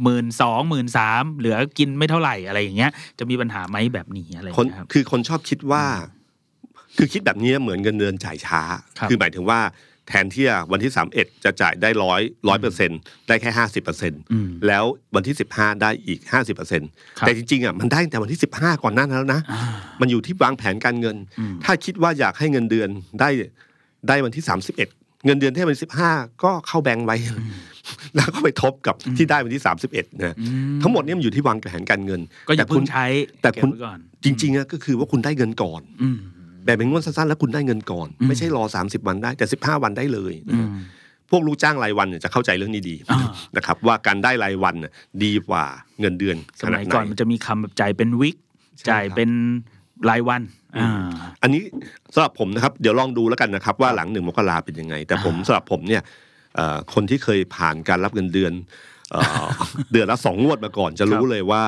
หมื่นสองหมื่นสามเหลือกินไม่เท่าไหร่อะไรอย่างเงี้ย จะมีปัญหาไหมแบบนี้อะไรอย่างคนเงี้ยครับคือคนชอบคิดว่า คือคิดแบบนี้เหมือนเงินเดือนจ่ายช้าครับอหมายถึงว่าแทนที่วันที่สามเอ็ดจะจ่ายได้ร้อยร้อยเปอร์เซ็นได้แค่ห้าสิบเปอร์เซ็นอืมแล้ววันที่สิบห้าได้อีกห้าสิบเปอร์เซ็นครับแต่จริงๆอะมันได้ตั้งแต่วันที่สิบห้าก่อนหน้านั้นแล้วนะอ่ามันอยู่ที่วางแผนการเงินอืมถ้าคิดว่าอยากให้เงินเดือนได้ได้วันที่สามสิบเอ็ดเงินเดือนที่วันสิบห้าก็เข้าแบงก์ไว้ แล้วก็ไปทบกับที่ได้วันที่สามสิบเอ็ดนะอืทั้งหมดเนี้มันอยู่ที่วางแผนการเงิน ก็อย่าแต่เพิ่คุณงใช้ แต่คุณเก็บไว้ก่อนจริงๆอะก็คือว่าคุณได้เงินก่อนอืมแบบเป็นงวดสั้นๆแล้วคุณได้เงินก่อนอืมไม่ใช่รอ 30 วันได้แต่ 15 วันได้เลยนะอืฮะมพวกลูกจ้างรายวันเนี่ยจะเข้าใจเรื่องนี้ดีอ่านะครับว่าการได้รายวันน่ะดีกว่าเงินเดือนสมัยก่อนขาดไหมันจะมีคำแบบจ่ายเป็นวิกใช่จ่ายเป็นรายวันอืมอ่าอันนี้สำหรับผมนะครับ เดี๋ยวลองดูแล้วกันนะครับ ว่าหลังหนึ่งมกราเป็นยังไง แต่ผมอ่าสำหรับผมเนี่ยเอ่อ คนที่เคยผ่านการรับเงินเดือนเอ่อเดือนละสองงวดมาก่อนจะรู้เลยว่า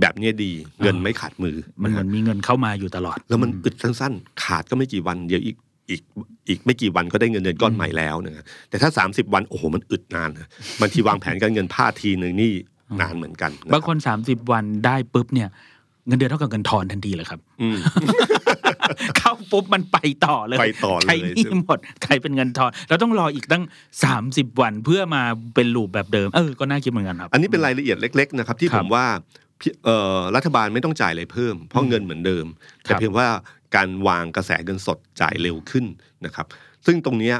แบบเนี้ยดีเงินไม่ขาดมือ มันเหมือนมีเงินเข้ามาอยู่ตลอด แล้วมันอึดสั้นๆ ขาดก็ไม่กี่วันเดี๋ยวอีกอีกอีกไม่กี่วันก็ได้เงินเดือนก้อนใหม่แล้วนะแต่ถ้า 30 วันโอ้โหมันอึดนานนะบางทีวางแผนการเงินพลาดทีหนึ่งนี่นานเหมือนกันนะบางคนสามสิบวันได้ปุ๊บเนี่ย เงินเดือนเท่ากับเงินทอนทันทีเลยครับอืมเข้าปุ๊บมันไปต่อเลยไปต่อเลยใช้หนี่หมดใครเป็นเงินทอนเราต้องรออีกตั้งสามสิบวันเพื่อมาเป็นลูปแบบเดิมเออก็น่าคิดเหมือนกันครับ อันนี้เป็นรายละเอียดเล็ก ๆ นะครับ ที่ครัผบมว่าพี่เอ่อรัฐบาลไม่ต้องจ่ายอะไรเพิ่ม เพราะเงินเหมือนเดิมครัแต่บเพียงว่าการวางกระแสเงินสดจ่ายเร็วขึ้นนะครับ ซึ่งตรงเนี้ย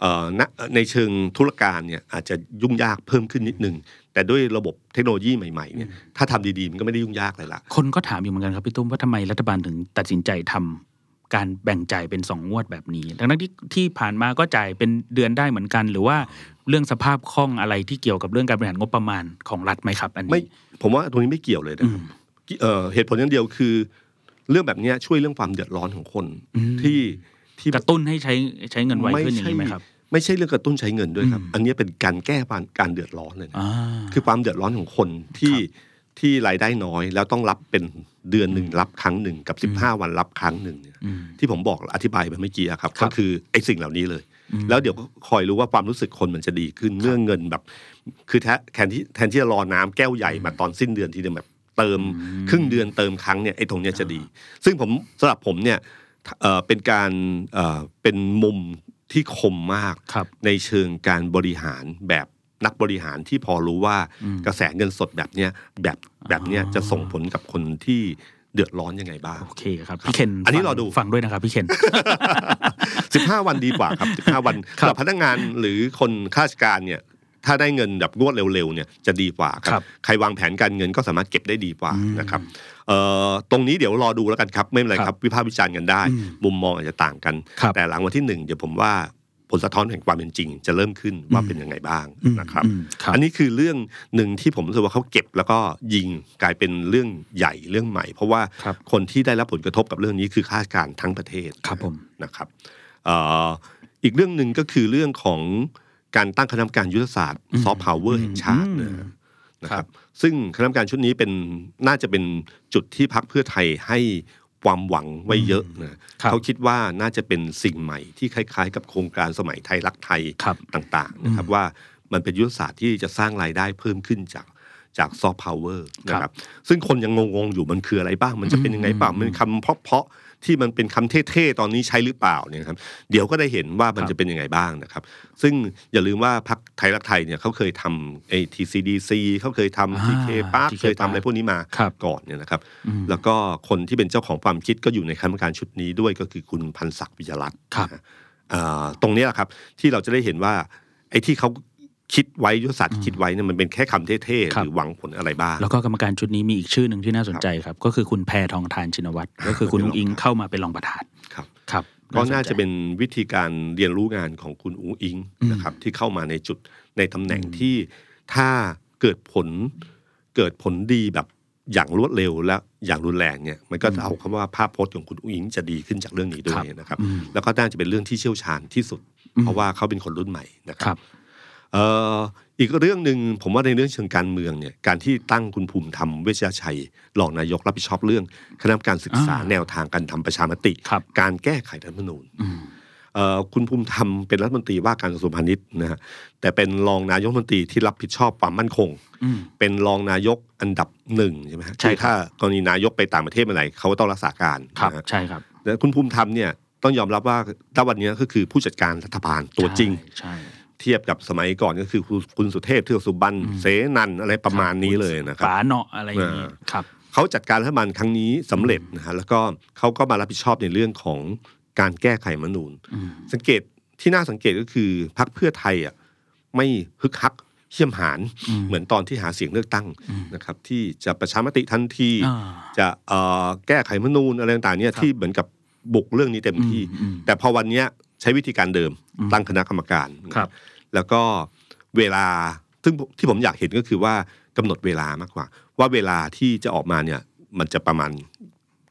เอ่อณในเชิงธุรการเนี่ยอาจจะยุ่งยากเพิ่มขึ้นนิดนึง แต่ด้วยระบบเทคโนโลยีใหม่ๆเนี่ยถ้าทำดีๆ มันก็ไม่ได้ยุ่งยากเลยละคนก็ถามอยู่เหมือนกันครับพี่ตุ้มว่าทำไมรัฐบาลถึงตัดสินใจทำการแบ่งจ่ายเป็นสองงวดแบบนี้ทั้งนั้นที่ที่ผ่านมาก็จ่ายเป็นเดือนได้เหมือนกัน หรือว่าเรื่องสภาพคล่องอะไรที่เกี่ยวกับเรื่องการบริหารงบประมาณของรัฐไหมครับ อันไม่นี้ผมว่าตรงนี้ไม่เกี่ยวเลยนะอืครับมเอ่อเหตุผลอย่างเดียวคือ เรื่องแบบเนี้ยช่วยเรื่องความเดือดร้อนของคนอืมที่ที่กระตุ้นให้ใช้ใช้เงินไวขึ้นอย่างนี้ไหมครับ ไม่ใช่เรื่องกระตุ้นใช้เงินด้วยครับอืมอันนี้เป็นการแก้ปัญการเดือดร้อนเลยนะอ่าคือความเดือดร้อนของคนที่ครับที่รายได้น้อย แล้วต้องรับเป็นเดือนหนึ่งรับครั้งหนึ่งกับสิบห้าวันรับครั้งหนึ่งเนี่ยอืมที่ผมบอกอธิบายไปเมื่อกี้อะครับครัก็บคือไอ้สิ่งเหล่านี้เลยอืมแล้วเดี๋ยวก็คอยรู้ว่าความรู้สึกคนมันจะดีขึ้นเมื่อเงินแบบ คือแทแทนที่แทนที่จะรอน้ำแก้วใหญ่มาตอนสิ้นเดือนทีเดียวแบบเติมอืมครึ่งเดือนเติมครั้งเนี่ยไอ้ตรงเนี้ยจะดี ซึ่งผมสำหรับผมเนี่ยเอ่อเป็นการเอ่อเป็นมุม ที่คมมากครับในเชิงการบริหารแบบนักบริหารที่พอรู้ว่าอืมกระแสเงินสดแบบเนี้ยแบบแบบเนี้ยอ๋อจะส่งผลกับคนที่เดือดร้อนยังไงบ้างโอเคครับพี่เคนอันนี้ฟังรอดูฟังด้วยนะครับพี่เคน15วันดีกว่าครับ15วันครับสำหรับพนักงานหรือคนข้าราชการเนี่ย ถ้าได้เงินแบบงวดเร็วๆเนี่ยจะดีกว่าคครัรับบใครวางแผนการเงินก็สามารถเก็บได้ดีกว่าอืมนะครับเอ่อตรงนี้เดี๋ยวรอดูแล้วกันครับไม่เป็นไรครับครับวิพากษ์วิจารณ์กันได้อืมมุมมองอาจจะต่างกันครับแต่หลังวันที่หนึ่งเดี๋ยวผมว่าผลสะท้อนแห่งความเป็นจริง จะเริ่มขึ้นว่าเป็นยังไงบ้างอืมนะครับอืมครับ อันนี้คือเรื่องหนึ่งที่ผมรู้สึกว่าเขาเก็บแล้วก็ยิงกลายเป็นเรื่องใหญ่เรื่องใหม่ เพราะว่าครับคนที่ได้รับผลกระทบกับเรื่องนี้คือข้าราชการทั้งประเทศครับผมนะครับเอ่ออีกเรื่องหนึ่งก็คือเรื่องของ การตั้งคณะกรรมการยุทธศาสตร์อืมซอฟต์พาวเวอร์แห่งชาติอืมนะนะคครัรับบซึ่งคณะกรรมการชุดนี้เป็นน่าจะเป็นจุดที่พรรคเพื่อไทยให้ความหวังไว้เยอะนะครับเขาคิดว่าน่าจะเป็นสิ่งใหม่ที่คล้าย ๆ กับโครงการสมัยไทยรักไทยครับต่างๆนะครับว่ามันเป็นยุทธศาสตร์ที่จะสร้างรายได้เพิ่มขึ้นจากจากซอฟต์พาวเวอร์นะครับ ซึ่งคนยังงงๆอยู่มันคืออะไรบ้าง มันจะเป็นยังไงบ้างมันคำเพราะๆ ที่มันเป็นคำเท่ๆตอนนี้ใช้หรือเปล่าเนี่ยครับ เดี๋ยวก็ได้เห็นว่ามันจะเป็นยังไงบ้างนะครับ ซึ่งอย่าลืมว่าพรรคไทยรักไทยเนี่ยเขาเคยทำไอ้ TCDC เขาเคยทำ TK Park เคยทำอะไรพวกนี้มาครับก่อนเนี่ยนะครับ แล้วก็คนที่เป็นเจ้าของความคิดก็อยู่ในคณะกรรมการชุดนี้ด้วยก็คือคุณพันศักดิ์วิยรัตน์ครับนะฮะอ่าตรงเนี้ยแหละครับที่เราจะได้เห็นว่าไอ้ที่เขา คิดไว้ยุทธศาสตร์ที่คิดไว้เนี่ยมันเป็นแค่คำเท่ๆครัหบรือหวังผลอะไรบ้าง แล้วก็กรรมการชุดนี้มีอีกชื่อหนึ่งที่น่าสนใจครับ ก็คือคุณแพทองทานชินวัตรก็คือคุณนุ้งอิงเข้ามาเป็นรองประธานครับครับก็น่าสจะเป็นวิธีการเรียนรู้งานของคุณอุ้งอิงนะครับที่เข้ามาในจุดในตำแหน่งที่ถ้าเกิดผลเกิดผลดีแบบอย่างรวดเร็วและอย่างรุนแรงเนี่ยมันก็จะเอาคำว่าภาพพจน์ของคุณอุ้งอิงจะดีขึ้นจากเรื่องนี้ด้วยนะครับอืมแล้วก็น่าจะเป็นเรื่องที่เชี่ยวชาญที่สุด เพราะว่าเขาเป็นคนรุ่นใหม่นะคครัรับบเอ่ออีกเรื่องหนึ่งผมว่าในเรื่องเชิงการเมืองเนี่ยการที่ตั้งคุณภูมิธรรมเวชยชัยรองนายกรับผิดชอบเรื่องคณะกรรมการศึกษาอ่าแนวทางการทำประชามติครับการแก้ไขรัฐธรรมนูญอืมเอ่อคุณภูมิธรรมเป็นรัฐมนตรีว่าการกระทรวงพาณิชย์นะฮะแต่เป็นรองนายกรัฐมนตรีที่รับผิดชอบความมั่นคงอืมเป็นรองนายกอันดับหนึ่งใช่ไหมฮะใช่คือครับถ้ากรณีนายกไปต่างประเทศเมื่อไหร่เขาก็ต้องรักษาการครับนะฮะใช่ครับแล้วคุณภูมิธรรมเนี่ยต้องยอมรับว่าถ้าวันนี้ก็คือผู้จัดการรัฐบาลตัวจริงใช่ เทียบกับสมัยก่อนก็คือคุณคุณสุเทพเทือกสุบรรณเสนันอะไรประมาณนี้เลยนะครับฝาเนาะอะไรอย่างนี้อ่าครับเขาจัดการรัฐบาลครั้งนี้สำเร็จนะฮะแล้วก็เขาก็มารับผิดชอบในเรื่องของการแก้ไขรัฐธรรมนูญอืมสังเกตที่น่าสังเกตก็คือพรรคเพื่อไทยอะไม่ฮึกฮักเขี่ยมหานอืมเหมือนตอนที่หาเสียงเลือกตั้งอืมนะครับที่จะประชามติทันทีอ่าจะเอ่อแก้ไขรัฐธรรมนูญอะไรต่างๆเนี่ยครับที่เหมือนกับบุกเรื่องนี้เต็มที่อืมอืมแต่พอวันเนี้ยใช้วิธีการเดิมอืมตั้งคณะกรรมการครับ แล้วก็เวลาซึ่งที่ผมอยากเห็นก็คือว่ากำหนดเวลามากกว่า ว่าเวลาที่จะออกมาเนี่ย มันจะประมาณ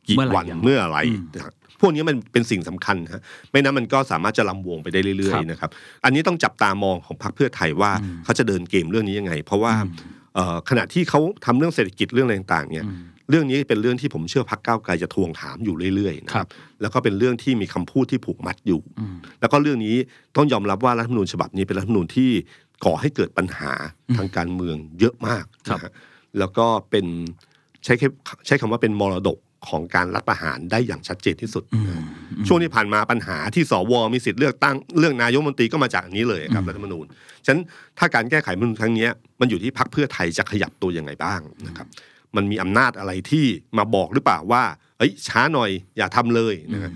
กี่เมื่อไหร่วันยังเมื่ออะไรอืมนะครับพวกนี้มันเป็นสิ่งสำคัญฮะไม่นั้นมันก็สามารถจะลำวงไปได้เรื่อครัยบๆนะครับ อันนี้ต้องจับตามองของพรรคเพื่อไทยว่าอืมเขาจะเดินเกมเรื่องนี้ยังไง เพราะว่าอืมเอ่อขณะที่เขาทำเรื่องเศรษฐกิจเรื่องอะไรต่างๆเนี่ยอืม เรื่องนี้เป็นเรื่องที่ผมเชื่อพรรคก้าวไกลจะทวงถามอยู่เรื่อยๆนะคครัรับบแล้วก็เป็นเรื่องที่มีคำพูดที่ผูกมัดอยู่อืมแล้วก็เรื่องนี้ต้องยอมรับว่ารัฐธรรมนูญฉบับนี้เป็นรัฐธรรมนูญที่ก่อให้เกิดปัญหาทางการเมืองเยอะมากครับนะฮะแล้วก็เป็นใช้แค่ใช้คำว่าเป็นมรดกของการรัฐประหารได้อย่างชัดเจนที่สุดอืมนะฮะช่วงที่ผ่านมาปัญหาที่สวมีสิทธิ์เลือกตั้งเรื่องนายกรัฐมนตรีก็มาจากอันนี้เลยครับอืมรัฐธรรมนูญฉะนั้นถ้าการแก้ไขรัฐธรรมนูญครั้งเนี้ยมันอยู่ที่พรรคเพื่อไทยจะขยับตัวยังไงบ้างนะครับ มันมีอำนาจอะไรที่มาบอกหรือเปล่าว่าเอ้ยช้าหน่อยอย่าทำเลยนะครับ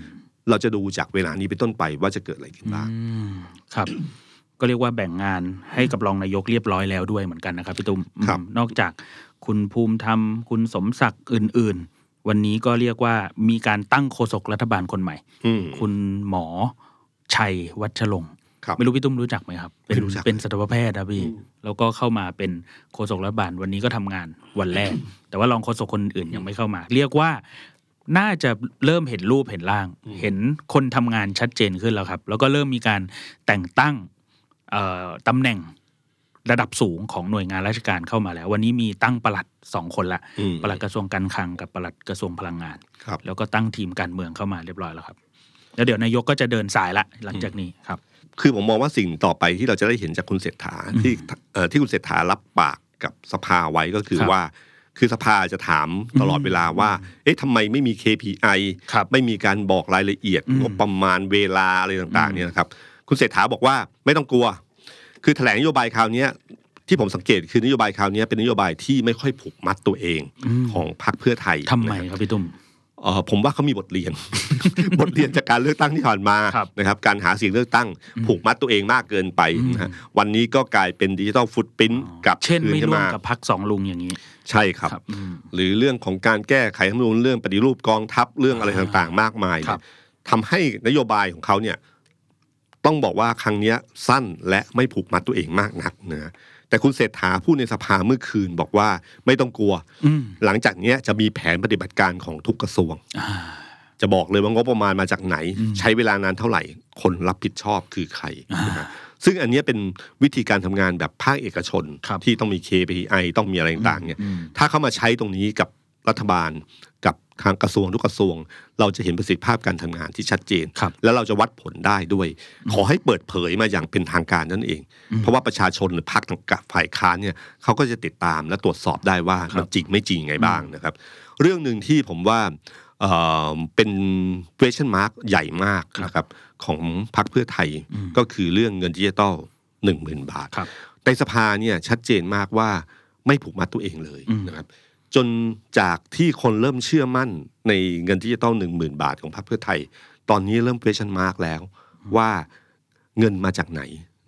เราจะดูจากเวลานี้เป็นต้นไปว่าจะเกิดอะไรขึ้นบ้างอืมครับ ก็เรียกว่าแบ่งงานให้กับรองนายกเรียบร้อยแล้วด้วยเหมือนกันนะครับพี่ตุ้มครับอืมนอกจากคุณภูมิธรรมคุณสมศักดิ์อื่น ๆ วันนี้ก็เรียกว่ามีการตั้งโฆษกรัฐบาลคนใหม่อืมคุณหมอชัยวัชรงค์ครับ ไม่รู้พี่ตุ้มรู้จักไหมครับ เป็นไม่รู้จักเป็นสัตวแพทย์นะพี่อืมแล้วก็เข้ามาเป็นโฆษกรัฐบาลวันนี้ก็ทำงานวันแรก แต่ว่ารองโฆษกคนอื่นยังไม่เข้ามา เรียกว่าน่าจะเริ่มเห็นรูปเห็นร่าง เห็นคนทำงานชัดเจนขึ้นแล้วครับ แล้วก็เริ่มมีการแต่งตั้งเอ่อตำแหน่งระดับสูงของหน่วยงานราชการเข้ามาแล้ว วันนี้มีตั้งปลัดสองคนละอืมปลัดกระทรวงการคลังกับปลัดกระทรวงพลังงานครับแล้วก็ตั้งทีมการเมืองเข้ามาเรียบร้อยแล้วครับ แล้วเดี๋ยวนายกก็จะเดินสายละหลังจากนี้ครับ คือผมมองว่าสิ่งต่อไปที่เราจะได้เห็นจากคุณเศรษฐาที่เอ่อที่คุณเศรษฐารับปากกับสภาไว้ก็คือครับว่า คือสภาจะถามตลอดเวลาว่า เอ๊ะทำไมไม่มี KPI ครับไม่มีการบอกรายละเอียดอืมงบประมาณเวลาอะไรต่างๆเนี่ยนะครับคุณเศรษฐาบอกว่าไม่ต้องกลัว คือแถลงนโยบายคราวเนี้ยที่ผมสังเกตคือนโยบายคราวเนี้ยเป็นนโยบายที่ไม่ค่อยผูกมัดตัวเองอืมของพรรคเพื่อไทยทำไมนะครับครับพี่ตุ้มเอ่อ ผมว่าเขามีบทเรียน บทเรียนจากการเลือกตั้งที่ผ่านมาครับนะครับการหาเสียงเลือกตั้ง ผูกมัดตัวเองมากเกินไปอืมนะฮะวันนี้ก็กลายเป็นดิจิทัลฟุตปิ้นกลับเช่นคืนไม่ขึ้นร่วมมากับพักสองลุงอย่างนี้ ใช่ครับอืมหรือเรื่องของการแก้ไขรัฐธรรมนูญเรื่องปฏิรูปกองทัพเรื่องอะไรอ่าต่างๆ มากมายครับทำให้นโยบายของเขาเนี่ยต้องบอกว่าครั้งเนี้ยสั้นและไม่ผูกมัดตัวเองมากนักนะฮะ แต่คุณเศรษฐาพูดในสภาเมื่อคืนบอกว่าไม่ต้องกลัวอืมหลังจากเนี้ยจะมีแผนปฏิบัติการของทุกกระทรวงอ่าจะบอกเลยว่างบประมาณมาจากไหนอืมใช้เวลานานเท่าไหร่ คนรับผิดชอบคือใครอ่านนะฮะซึ่งอันเนี้ยเป็นวิธีการทำงานแบบภาคเอกชนครับที่ต้องมี KPI ต้องมีอะไรต่างๆเนี่ยอืมถ้าเข้ามาใช้ตรงนี้กับรัฐบาลกับ ทางกระทรวงทุกกระทรวง เราจะเห็นประสิทธิภาพการทำงานที่ชัดเจนครับแล้วเราจะวัดผลได้ด้วย ขอให้เปิดเผยมาอย่างเป็นทางการนั่นเอง เพราะว่าประชาชนหรือพรรคต่างๆฝ่ายค้านเนี่ยเขาก็จะติดตามและตรวจสอบได้ว่าครับมันจริงไม่จริงยังไงบ้างนะครับ เรื่องหนึ่งที่ผมว่าเอ่อเป็น question mark ใหญ่มากนะครับของพรรคเพื่อไทยก็คือเรื่องเงินดิจิตอลหนึ่งหมื่นบาทครับในสภาเนี่ยชัดเจนมากว่าไม่ผูกมัดตัวเองเลยอืมนะครับ จนจากที่คนเริ่มเชื่อมั่นในเงินดิจิตอลหนึ่งหมื่นบาทของพรรคเพื่อไทย ตอนนี้เริ่ม question mark แล้วว่าเงินมาจากไหน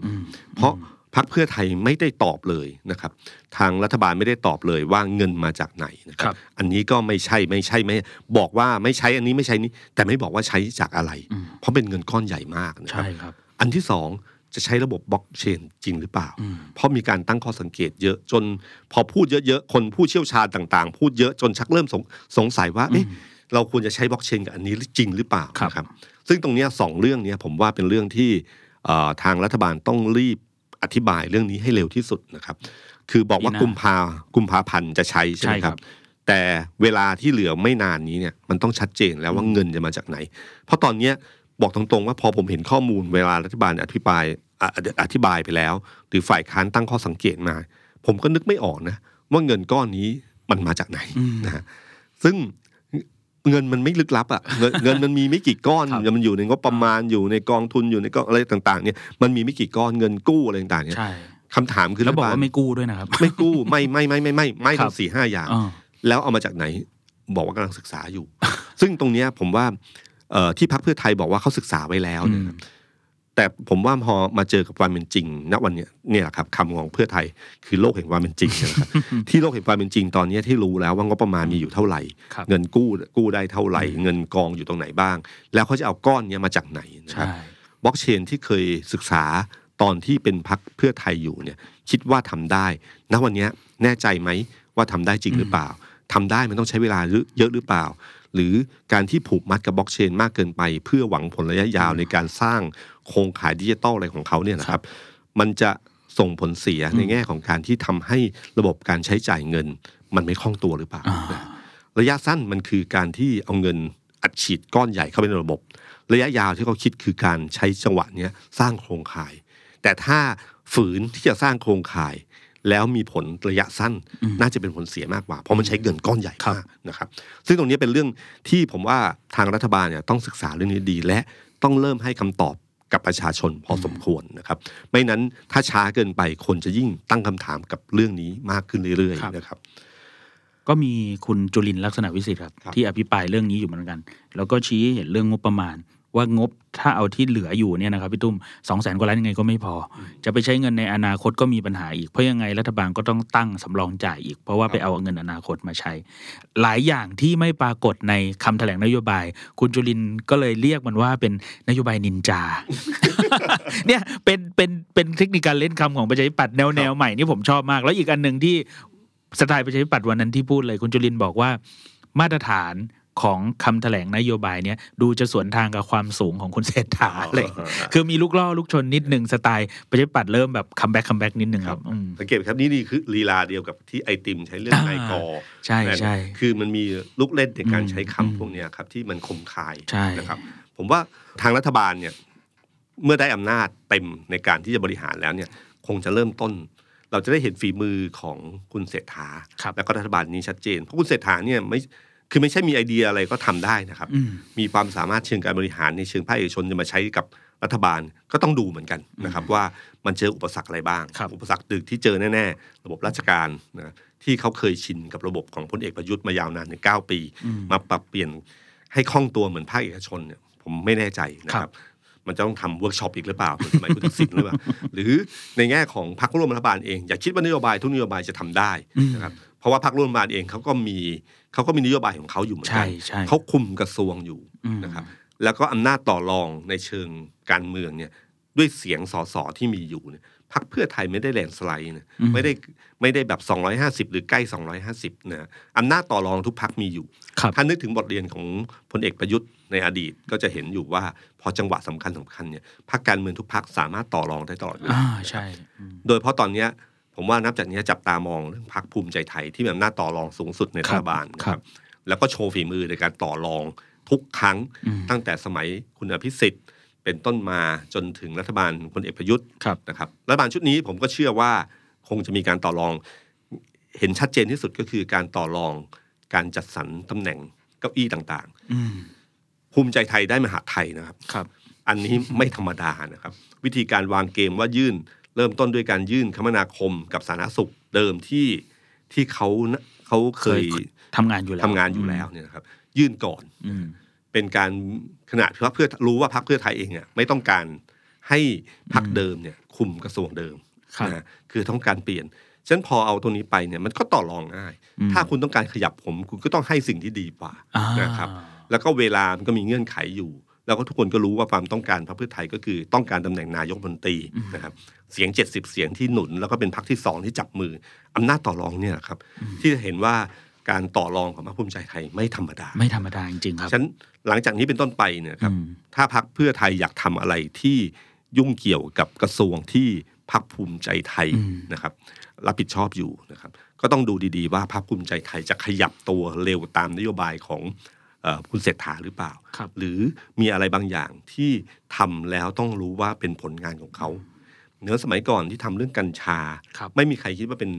อืมเพราะพรรคเพื่อไทยไม่ได้ตอบเลยนะครับ ทางรัฐบาลไม่ได้ตอบเลยว่าเงินมาจากไหนนะคครัรับบอันนี้ก็ไม่ใช่ไม่ใช่ไม่บอกว่าไม่ใช้อันนี้ไม่ใช้นี้ แต่ไม่บอกว่าใช้จากอะไรอืมเพราะเป็นเงินก้อนใหญ่มากนะครัใช่บครับอันที่สอง จะใช้ระบบบล็อกเชนจริงหรือเปล่าอืมเพราะมีการตั้งข้อสังเกตเยอะจนพอพูดเยอะๆ คนผู้เชี่ยวชาญต่างๆ พูดเยอะจนชักเริ่มสงสงสัยว่าเอ๊ะเราควรจะใช้บล็อกเชนกับอันนี้จริงหรือเปล่าครับนะครับซึ่งตรงเนี้ยสองเรื่องเนี้ยผมว่าเป็นเรื่องที่เอ่อทางรัฐบาลต้องรีบอธิบายเรื่องนี้ให้เร็วที่สุดนะครับ คือบอกว่าดีนะกุมภากุมภาพันธ์จะใช้ใช่ไหมใช่คครัรับบแต่เวลาที่เหลือไม่นานนี้เนี่ยมันต้องชัดเจนแล้วว่าเงินจะมาจากไหน เพราะตอนเนี้ย บอกตรงๆ ว่าพอผมเห็นข้อมูลเวลารัฐบาลอธิบายอะอธิบายไปแล้ว หรือฝ่ายค้านตั้งข้อสังเกตมา ผมก็นึกไม่ออกนะ ว่าเงินก้อนนี้มันมาจากไหนอืมนะฮะซึ่งเงินมันไม่ลึกลับอะ่ะเงินเงินมันมีไม่กี่ก้อนครับมันอยู่ในงบประมาณอยู่ในกองทุนอยู่ในกองอะไรต่าง ๆ เนี่ยมันมีไม่กี่ก้อนเงินกู้อะไรต่างๆเนี่ยใช่คำถามคือแล้วบอกรัฐว่าไม่กู้ด้วยนะครับ ไม่กู้ไม่ไม่ไม่ไม่ไม่ไม่ครัทั้บงสี่ห้าอย่างอ่าแล้วเอามาจากไหน บอกว่ากำลังศึกษาอยู่ ซึ่งตรงเนี้ยผมว่าเอ่อ ที่พักเพื่อไทยบอกว่าเขาศึกษาไว้แล้วเนยนะครับแต่ผมว่าพอมาเจอกับความเป็นจริง ณวันเนี้ยเนี่ยแหละครับคำของเพื่อไทยคือโลกแห่งความเป็นจริงนะครับที่โลกแห่งความเป็นจริงตอนเนี้ยที่รู้แล้วว่างบประมาณมีอยู่เท่าไหร่ครับเงินกู้กู้ได้เท่าไหร่ เงินกองอยู่ตรงไหนบ้าง แล้วเขาจะเอาก้อนเนี้ยมาจากไหนนะครับใช่บล็อกเชนที่เคยศึกษาตอนที่เป็นพักเพื่อไทยอยู่เนี่ย คิดว่าทำได้ ณวันเนี้ยแน่ใจไหมว่าทำได้จริงหรือเปล่าทำได้มันต้องใช้เวลาเยอะหรือเปล่า หรือการที่ผูกมัดกับบล็อกเชนมากเกินไป เพื่อหวังผลระยะยาวในการสร้างโครงข่ายดิจิตอลอะไรของเขาเนี่ยนะครับ มันจะส่งผลเสียในแง่ของการที่ทำให้ระบบการใช้จ่ายเงิน มันไม่คล่องตัวหรือเปล่าอ่า ระยะสั้นมันคือการที่เอาเงินอัดฉีดก้อนใหญ่เข้าไปในระบบ ระยะยาวที่เขาคิดคือการใช้จังหวะเนี้ยสร้างโครงข่าย แต่ถ้าฝืนที่จะสร้างโครงข่าย แล้วมีผลระยะสั้นน่าจะเป็นผลเสียมากกว่า เพราะมันใช้เงินก้อนใหญ่มากนะครับ ซึ่งตรงนี้เป็นเรื่องที่ผมว่าทางรัฐบาลเนี่ยต้องศึกษาเรื่องนี้ดี และต้องเริ่มให้คำตอบกับประชาชนพอสมควรนะครับ ไม่นั้นถ้าช้าเกินไปคนจะยิ่งตั้งคำถามกับเรื่องนี้มากขึ้นเรื่อยครับๆนะครับ ก็มีคุณจุลินทร์ลักษณะวิสิทธิ์ครับครับ ที่อภิปรายเรื่องนี้อยู่เหมือนกัน แล้วก็ชี้ให้เห็นเรื่องงบประมาณ ว่างบถ้าเอาที่เหลืออยู่เนี่ยนะครับพี่ตุ้มสองแสนกว่าล้านยังไงก็ไม่พออจะไปใช้เงินในอนาคตก็มีปัญหาอีก เพราะยังไงรัฐบาลก็ต้องตั้งสำรองจ่ายอีก เพราะว่าไปเอาเงินอนาคตมาใช้ หลายอย่างที่ไม่ปรากฏในคำแถลงนโยบาย คุณจุลินทร์ก็เลยเรียกมันว่าเป็นนโยบายนินจาเนี่ยเป็นเป็นเป็นเทคนิคการเล่นคำของประชาธิปัตย์แนวแนวใหม่นี่ผมชอบมาก แล้วอีกอันหนึ่งที่สไตล์ประชาธิปัตย์วันนั้นที่พูดเลย คุณจุลินทร์บอกว่ามาตรฐาน ของคำแถลงนโยบายเนี้ยดูจะสวนทางกับความสูงของคุณเศรษฐาเลย คือมีลูกล่อลูกชนนิดหนึ่งสไตล์ประชาธิปัตย์เริ่มแบบ comeback comeback นิดหนึ่งครับอืมสังเกตไหมครับนี่นี่คือลีลาเดียวกับที่ไอติมใช้เรื่องอ่าไอกอใช่ใช่คือมันมีลูกเล่นในการอืมใช้อืมคำพวกเนี้ยครับที่มันคมคายใช่นะครับ ผมว่าทางรัฐบาลเนี่ยเมื่อได้อำนาจเต็มในการที่จะบริหารแล้วเนี่ยคงจะเริ่มต้นเราจะได้เห็นฝีมือของคุณเศรษฐาครับแล้วก็รัฐบาลนี้ชัดเจน เพราะคุณเศรษฐาเนี่ยไม่ คือไม่ใช่มีไอเดียอะไรก็ทำได้นะครับอืมมีความสามารถเชิงการบริหารในเชิงภาคเอกชนจะมาใช้กับรัฐบาลก็ต้องดูเหมือนกันนะครับ ว่ามันเจออุปสรรคอะไรบ้างครับอุปสรรคแรกที่เจอแน่ๆ ระบบราชการนะที่เขาเคยชินกับระบบของพลเอกประยุทธ์มายาวนานถึงเก้าปี มาปรับเปลี่ยนให้คล่องตัวเหมือนภาคเอกชนเนี่ยผมไม่แน่ใจนะคครัรับบมันจะต้องทำเวิร์กช็อปอีกหรือเปล่าเหมือนสมัยคุณทักษิณหรือเปล่า หรือในแง่ของพรรคร่วมรัฐบาลเอง อย่าคิดว่านโยบายทุกนโยบายจะทำได้นะครับ เพราะว่าพรรคร่วมรัฐบาลเองเขาก็มีเขาก็มีนโยบายของเขาอยู่เหมือนกัใช่ใช่เขาคุมกระทรวงอยู่อืมนะครับแล้วก็อำนาจต่อรองในเชิงการเมืองเนี่ยด้วยเสียงสสที่มีอยู่เนี่ยพรรคเพื่อไทยไม่ได้แลนด์สไลด์นะไม่ได้ไม่ได้แบบ 250 หรือใกล้ 250นะอำนาจต่อรองทุกพรรคมีอยู่ครับถ้านึกถึงบทเรียนของพลเอกประยุทธ์ในอดีตก็จะเห็นอยู่ว่าพอจังหวะสำคัญสำคัญเนี่ยพรรคการเมืองทุกพรรคสามารถต่อรองได้ตลอดเวลาอ่าใช่อืมโดยเพราะตอนเนี้ย ผมว่านับจากเนี้ยจับตามองเรื่องพรรคภูมิใจไทยที่มีอำนาจต่อรองสูงสุดในรัฐบาลนะคครัรับบแล้วก็โชว์ฝีมือในการต่อรองทุกครั้งอืมตั้งแต่สมัยคุณอภิสิทธิ์ เป็นต้นมาจนถึงรัฐบาลพลเอกประยุทธ์ครับนะครับรัฐบาลชุดนี้ผมก็เชื่อว่าคงจะมีการต่อรอง เห็นชัดเจนที่สุดก็คือการต่อรองการจัดสรรตำแหน่งเก้าอี้ต่างอืมๆภูมิใจไทยได้มหาดไทยนะครับครับอันนี้ไม่ธรรมดานะครับ วิธีการวางเกมว่ายื่น เริ่มต้นด้วยการยื่นคมนาคมกับสาธารณสุขเดิมที่ที่เขานะเขาเคยเคยทำงานอยู่แล้วทำงานอยู่แล้วเนี่ยนะครับ ยื่นก่อนอืมเป็นการขนาดที่ว่าเพื่อรู้ว่าพรรคเพื่อไทยเองอะไม่ต้องการให้พรรคเดิมเนี่ย คุมกระทรวงเดิมครับนะคือต้องการเปลี่ยนฉะนั้นพอเอาตรงนี้ไปเนี่ยมันก็ต่อรองง่ายอืมถ้าคุณต้องการขยับผม คุณก็ต้องให้สิ่งที่ดีกว่าอ่านะครับ แล้วก็เวลามันก็มีเงื่อนไขอยู่ แล้วก็ทุกคนก็รู้ว่าความต้องการพรรคเพื่อไทยก็คือต้องการตำแหน่งนายกรัฐมนตรีนะครับเสียง 70 เสียงที่หนุน แล้วก็เป็นพรรคที่สองที่จับมืออำนาจต่อรองเนี่ยแหละครับ ที่จะเห็นว่าการต่อรองของพรรคภูมิใจไทยไม่ธรรมดา ไม่ธรรมดาจริงๆครับฉะนันหลังจากนี้เป็นต้นไปเนี่ยครับอืมถ้าพักเพื่อไทยอยากทำอะไรที่ยุ่งเกี่ยวกับกระทรวงที่พักภูมิใจไทยอืมนะครับ รับผิดชอบอยู่นะครับ ก็ต้องดูดีๆ ว่าพักภูมิใจไทยจะขยับตัวเร็วตามนโยบายของเออ คุณเศรษฐาหรือเปล่าครับหรือมีอะไรบางอย่างที่ทำแล้วต้องรู้ว่าเป็นผลงานของเขาเนื้อสมัยก่อนที่ทำเรื่องกัญชาครับไม่มีใครคิดว่าเป็น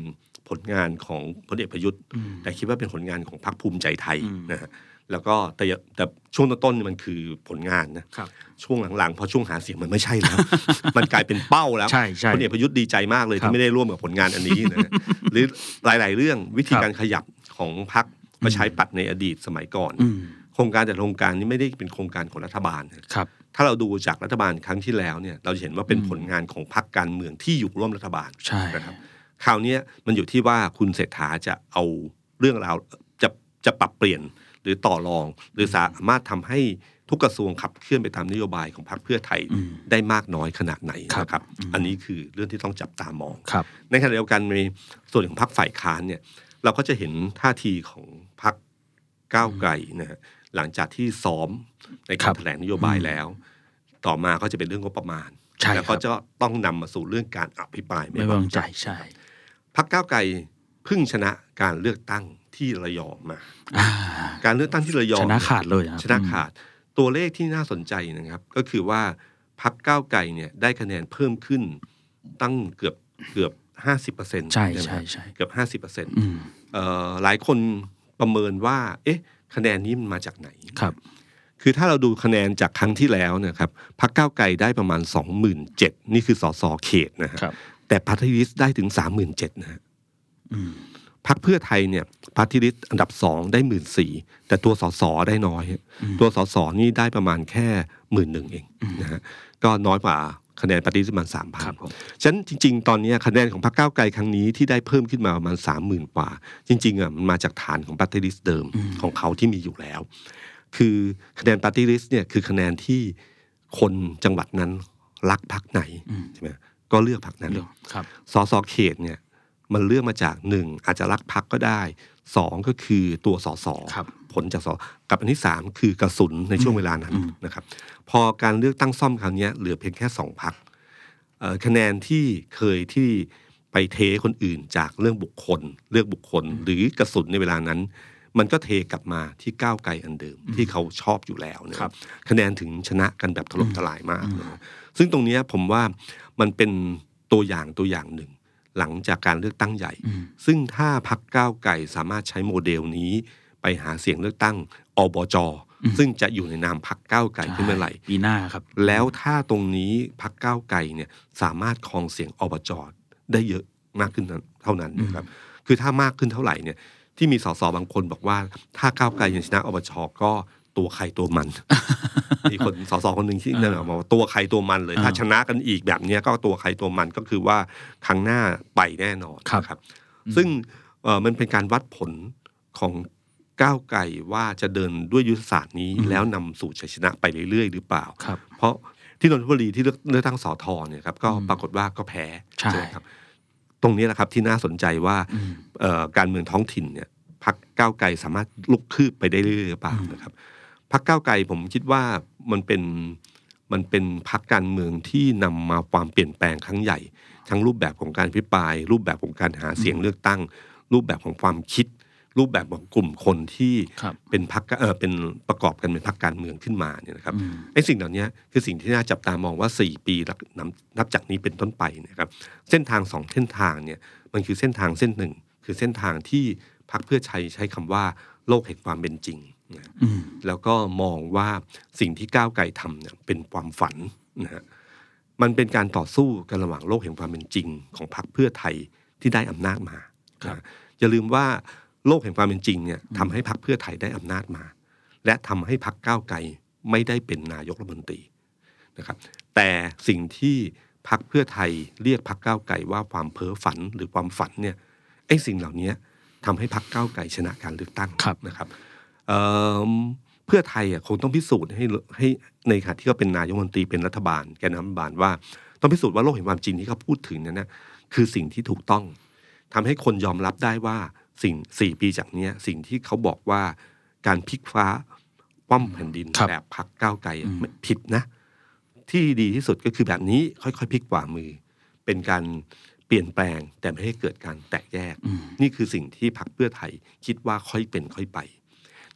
ผลงานของพลเอกประยุทธ์อืมแต่คิดว่าเป็นผลงานของพรรคภูมิใจไทยอืมนะฮะแล้วก็แต่อย่าแต่ช่วงต้นๆเนี่ยมันคือผลงานนะครับช่วงหลังๆพอช่วงหาเสียงมันไม่ใช่แล้ว มันกลายเป็นเป้าแล้วใช่ใช่พลเอกประยุทธ์ดีใจมากเลยครับที่ไม่ได้ร่วมกับผลงานอันนี้นะฮะหรือหลาย ๆ เรื่องวิธีครับการขยับของพรรค มาใช้ปัดในอดีตสมัยก่อนอืมโครงการแต่ละโครงการนี้ไม่ได้เป็นโครงการของรัฐบาลนะครับ ถ้าเราดูจากรัฐบาลครั้งที่แล้วเนี่ย เราจะเห็นว่าเป็นผลงานของพรรคการเมืองที่อยู่ร่วมรัฐบาลใช่นะครับคราวเนี้ยมันอยู่ที่ว่าคุณเศรษฐาจะเอาเรื่องราวจะจะปรับเปลี่ยนหรือต่อรอง หรือสามารถทำให้ทุกกระทรวงขับเคลื่อนไปตามนโยบายของพรรคเพื่อไทยอืมได้มากน้อยขนาดไหนครับนะครับอืมอันนี้คือเรื่องที่ต้องจับตามองครับในขณะเดียวกันในส่วนของพรรคฝ่ายค้านเนี่ยเราก็จะเห็นท่าทีของพรรค ก้าวไกลนะฮะหลังจากที่ซ้อมในครัการบแถลงนโยบายแล้ว ต่อมาก็จะเป็นเรื่องงบประมาณใช่แล้วก็ครับจะต้องนำมาสู่เรื่องการอภิปรายไม่ไว้วางใจใช่พรรคก้าวไกลเพิ่งชนะการเลือกตั้งที่ระยองมาอ่าการเลือกตั้งที่ระยองชนะขาดเลยครับชนะขาด ตัวเลขที่น่าสนใจนะครับ ก็คือว่าพรรคก้าวไกลเนี่ยได้คะแนนเพิ่มขึ้นตั้งเกือบเกือบห้าสิบเปอร์เซ็นต์ใช่ใช่ใช่เกือบห้าสิบเปอร์เซ็นต์อืมหลายคน ประเมินว่า เอ๊ะ คะแนนนี้มันมาจากไหนครับ คือถ้าเราดูคะแนนจากครั้งที่แล้วเนะครับพรรคก้าวไกลได้ประมาณสองหมื่นเจ็ดนี่คือสสเขตนะฮะครับแต่พรรค list ได้ถึงสามหมื่นเจ็ดนะฮะอืมพรรคเพื่อไทยเนี่ยพรรค list อันดับสองได้หมื่นสี่แต่ตัวสสได้น้อย ตัวสสนี่ได้ประมาณแค่หมื่นหนึ่งเองนะฮะก็น้อยกว่า คะแนนปฏิริษีประมาณสามพันครับผมฉะนั้นจริง ๆ ตอนนี้คะแนนของพรรคก้าวไกลครั้งนี้ที่ได้เพิ่มขึ้นมาประมาณสามหมื่นกว่า จริงๆอะมันมาจากฐานของปฏิริษีเดิมของเขาที่มีอยู่แล้ว คือคะแนนปฏิริษีเนี่ยคือคะแนนที่คนจังหวัดนั้นรักพรรคไหนอืมใช่ไหมก็เลือกพรรคนั้นเรื่องครับสสเขตเนี่ยมันเลือกมาจากหนึ่งอาจจะรักพักก็ได้สองก็คือตัวสสครับ ผลจากสกับอันที่สามคือกระสุนในช่วงเวลานั้นอืมนะครับ พอการเลือกตั้งซ่อมคราวเนี้ยเหลือเพียงแค่สองพักคะแนนที่เคยที่ไปเทคนอื่นจากเรื่องบุคคล เลือกบุคคล หรือกระสุนในเวลานั้น มันก็เทกลับมาที่ก้าวไกลอันเดิมที่เขาชอบอยู่แล้วนะครับคะแนนถึงชนะกันแบบถล่มทลายมากเลยซึ่งตรงเนี้ยผมว่ามันเป็นตัวอย่างตัวอย่างหนึ่งหลังจากการเลือกตั้งใหญ่อืมซึ่งถ้าพักก้าวไกลสามารถใช้โมเดลนี้ ไปหาเสียงเลือกตั้งอบจซึ่งจะอยู่ในนามพักก้าวไกลขึ้นเมื่อไหร่ปีหน้าครับ แล้วถ้าตรงนี้พักก้าวไกลเนี่ยสามารถครองเสียงอบจได้เยอะมากขึ้นเท่านั้นนะครับ คือถ้ามากขึ้นเท่าไหร่เนี่ยที่มีสสบางคนบอกว่า ถ้าก้าวไกลยังชนะอบจก็ตัวใครตัวมัน มีคนสสคนหนึ่งที่นั่นบอกว่าตัวใครตัวมันเลย ถ้าอ่าชนะกันอีกแบบเนี้ยก็ตัวใครตัวมันก็คือว่าครั้งหน้าไปแน่นอนครับนะครับซึ่งเอ่อมันเป็นการวัดผลของ ก้าวไกลว่าจะเดินด้วยยุทธศาสตร์นี้แล้วนำสู่ชัยชนะไปเรื่อยๆ หรือเปล่าครับเพราะที่นนทบุรีที่เลือกเลือกตั้งสอทอเนี่ยครับก็อืมปรากฏว่าก็แพ้ใช่ไหมครับ ตรงนี้แหละครับที่น่าสนใจว่าอืมเอ่อการเมืองท้องถิ่นเนี่ยพักก้าวไกลสามารถลุกคืบไปได้เรื่อยๆหรือเปล่าอืมนะครับพักก้าวไกลผมคิดว่ามันเป็นมันเป็นพักการเมืองที่นำมาความเปลี่ยนแปลงครั้งใหญ่ ทั้งรูปแบบของการพิปราย รูปแบบของการหาเสียงเลือกตั้ง รูปแบบของความคิด รูปแบบของกลุ่มคนที่ครับเป็นพักเออเป็นประกอบกันเป็นพักการเมืองขึ้นมาเนี่ยนะครับอืมไอ้สิ่งเหล่านี้คือสิ่งที่น่าจับตามองว่า 4 ปีนับนับนับจากนี้เป็นต้นไปนะครับ เส้นทางสองเส้นทางเนี่ยมันคือเส้นทางเส้นหนึ่ง คือเส้นทางที่พักเพื่อไทยใช้คำว่าโลกแห่งความเป็นจริงนะอืมแล้วก็มองว่าสิ่งที่ก้าวไกลทำเนี่ยเป็นความฝันนะฮะมันเป็นการต่อสู้กันระหว่างโลกแห่งความเป็นจริง ของพรรคเพื่อไทยที่ได้อำนาจมาครับนะอย่าลืมว่า โลกแห่งความเป็นจริงเนี่ยทำให้พรรคเพื่อไทยได้อำนาจมา และทำให้พรรคก้าวไกลไม่ได้เป็นนายกรัฐมนตรีนะครับ แต่สิ่งที่พรรคเพื่อไทยเรียกพรรคก้าวไกลว่าความเพ้อฝันหรือความฝันเนี่ยไอ้สิ่งเหล่านี้ทำให้พรรคก้าวไกลชนะการเลือกตั้งครับนะครับเอิ่มเพื่อไทยอะคงต้องพิสูจน์ให้ให้ในขณะที่เขาเป็นนายกรัฐมนตรีเป็นรัฐบาลแกนนำรัฐบาลว่า ต้องพิสูจน์ว่าโลกแห่งความจริงที่เขาพูดถึงนั้นนะคือสิ่งที่ถูกต้องทำให้คนยอมรับได้ว่า สิ่งสี่ปีจากเนี้ยสิ่งที่เขาบอกว่าการพลิกฟ้าคว่ำแผ่นดินครับแบบพักก้าวไกลอะอืมไม่ผิดนะ ที่ดีที่สุดก็คือแบบนี้ค่อยๆพลิกกว่ามือ เป็นการเปลี่ยนแปลงแต่ไม่ให้เกิดการแตกแยกอืมนี่คือสิ่งที่พรรคเพื่อไทยคิดว่าค่อยเป็นค่อยไป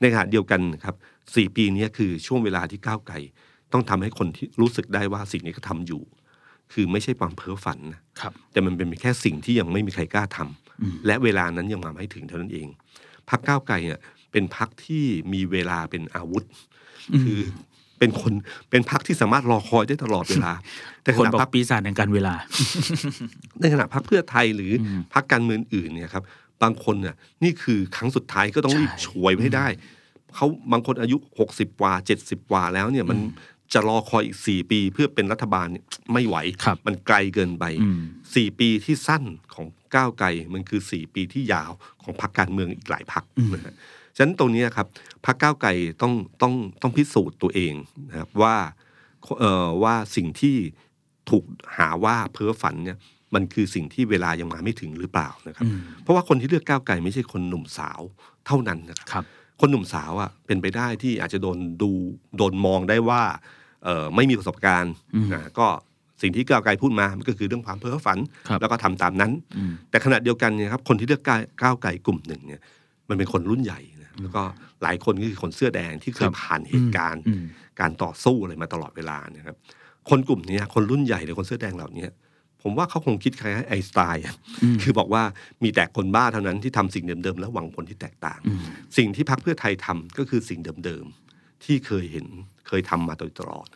ในขณะเดียวกันครับสี่ปีเนี้ยคือช่วงเวลาที่ก้าวไกลต้องทำให้คนที่รู้สึกได้ว่าสิ่งนี้เขาทำอยู่ คือไม่ใช่ความเพ้อฝันนะครับแต่มันเป็นแค่สิ่งที่ยังไม่มีใครกล้าทำอืม และเวลานั้นยังมาไม่ถึงเท่านั้นเองพรรคก้าวไกลเนี่ยเป็นพรรคที่มีเวลาเป็นอาวุธ คือเป็นคนเป็นพรรคที่สามารถรอคอยได้ตลอดเวลา แต่ขคนณะบอพรรกคปีศาจแห่งการเวลา ในขณะพรรคเพื่อไทยหรืออมพรรคการเมืองอื่นเนี่ยครับ บางคนเนี่ยนี่คือครั้งสุดท้ายก็ต้องใช่รีบช่วยไว้ให้ได้เขาบางคนอายุหกสิบกว่าเจ็ดสิบกว่าแล้วเนี่ยมัน จะรอคอยอีกสี่ปีเพื่อเป็นรัฐบาลเนี่ยไม่ไหวครับมันไกลเกินไปอืมสี่ปีที่สั้นของก้าวไกลมันคือสี่ปีที่ยาวของพรรคการเมืองอีกหลายพรรคนะฮะฉะนั้นตรงเนี้ยครับพรรคก้าวไกลต้องต้องต้องพิสูจน์ตัวเองนะครับว่าเอ่อว่าสิ่งที่ถูกหาว่าเพ้อฝันเนี่ยมันคือสิ่งที่เวลายังมาไม่ถึงหรือเปล่านะครับอืมเพราะว่าคนที่เลือกก้าวไกลไม่ใช่คนหนุ่มสาวเท่านั้นนะครับ ครับคนหนุ่มสาวอะเป็นไปได้ที่อาจจะโดนดูโดนมองได้ว่าเออไม่มีประสบการณ์อืมนะก็สิ่งที่ก้าวไกลพูดมามันก็คือเรื่องความเพ้อฝันครับแล้วก็ทำตามนั้นอืมแต่ขณะเดียวกันเนี่ยครับคนที่เลือกก้าวก้าวไกลกลุ่มหนึ่งเนี่ยมันเป็นคนรุ่นใหญ่นะแล้วก็หลายคนก็คือคนเสื้อแดงที่เคครัยบผ่านเหตุการณ์อืมการต่อสู้อะไรมาตลอดเวลาเนี่ยครับคนกลุ่มเนี้ยคนรุ่นใหญ่หรือคนเสื้อแดงเหล่านี้ ผมว่าเขาคงคิดคล้ายๆไอน์สไตล์อะอืมคือบอกว่ามีแต่คนบ้าเท่านั้นที่ทำสิ่งเดิมๆ แล้วหวังผลที่แตกต่างอืมสิ่งที่พรรคเพื่อไทยทำก็คือสิ่งเดิมๆ ที่เคยเห็นเคยทำมาโดยตลอด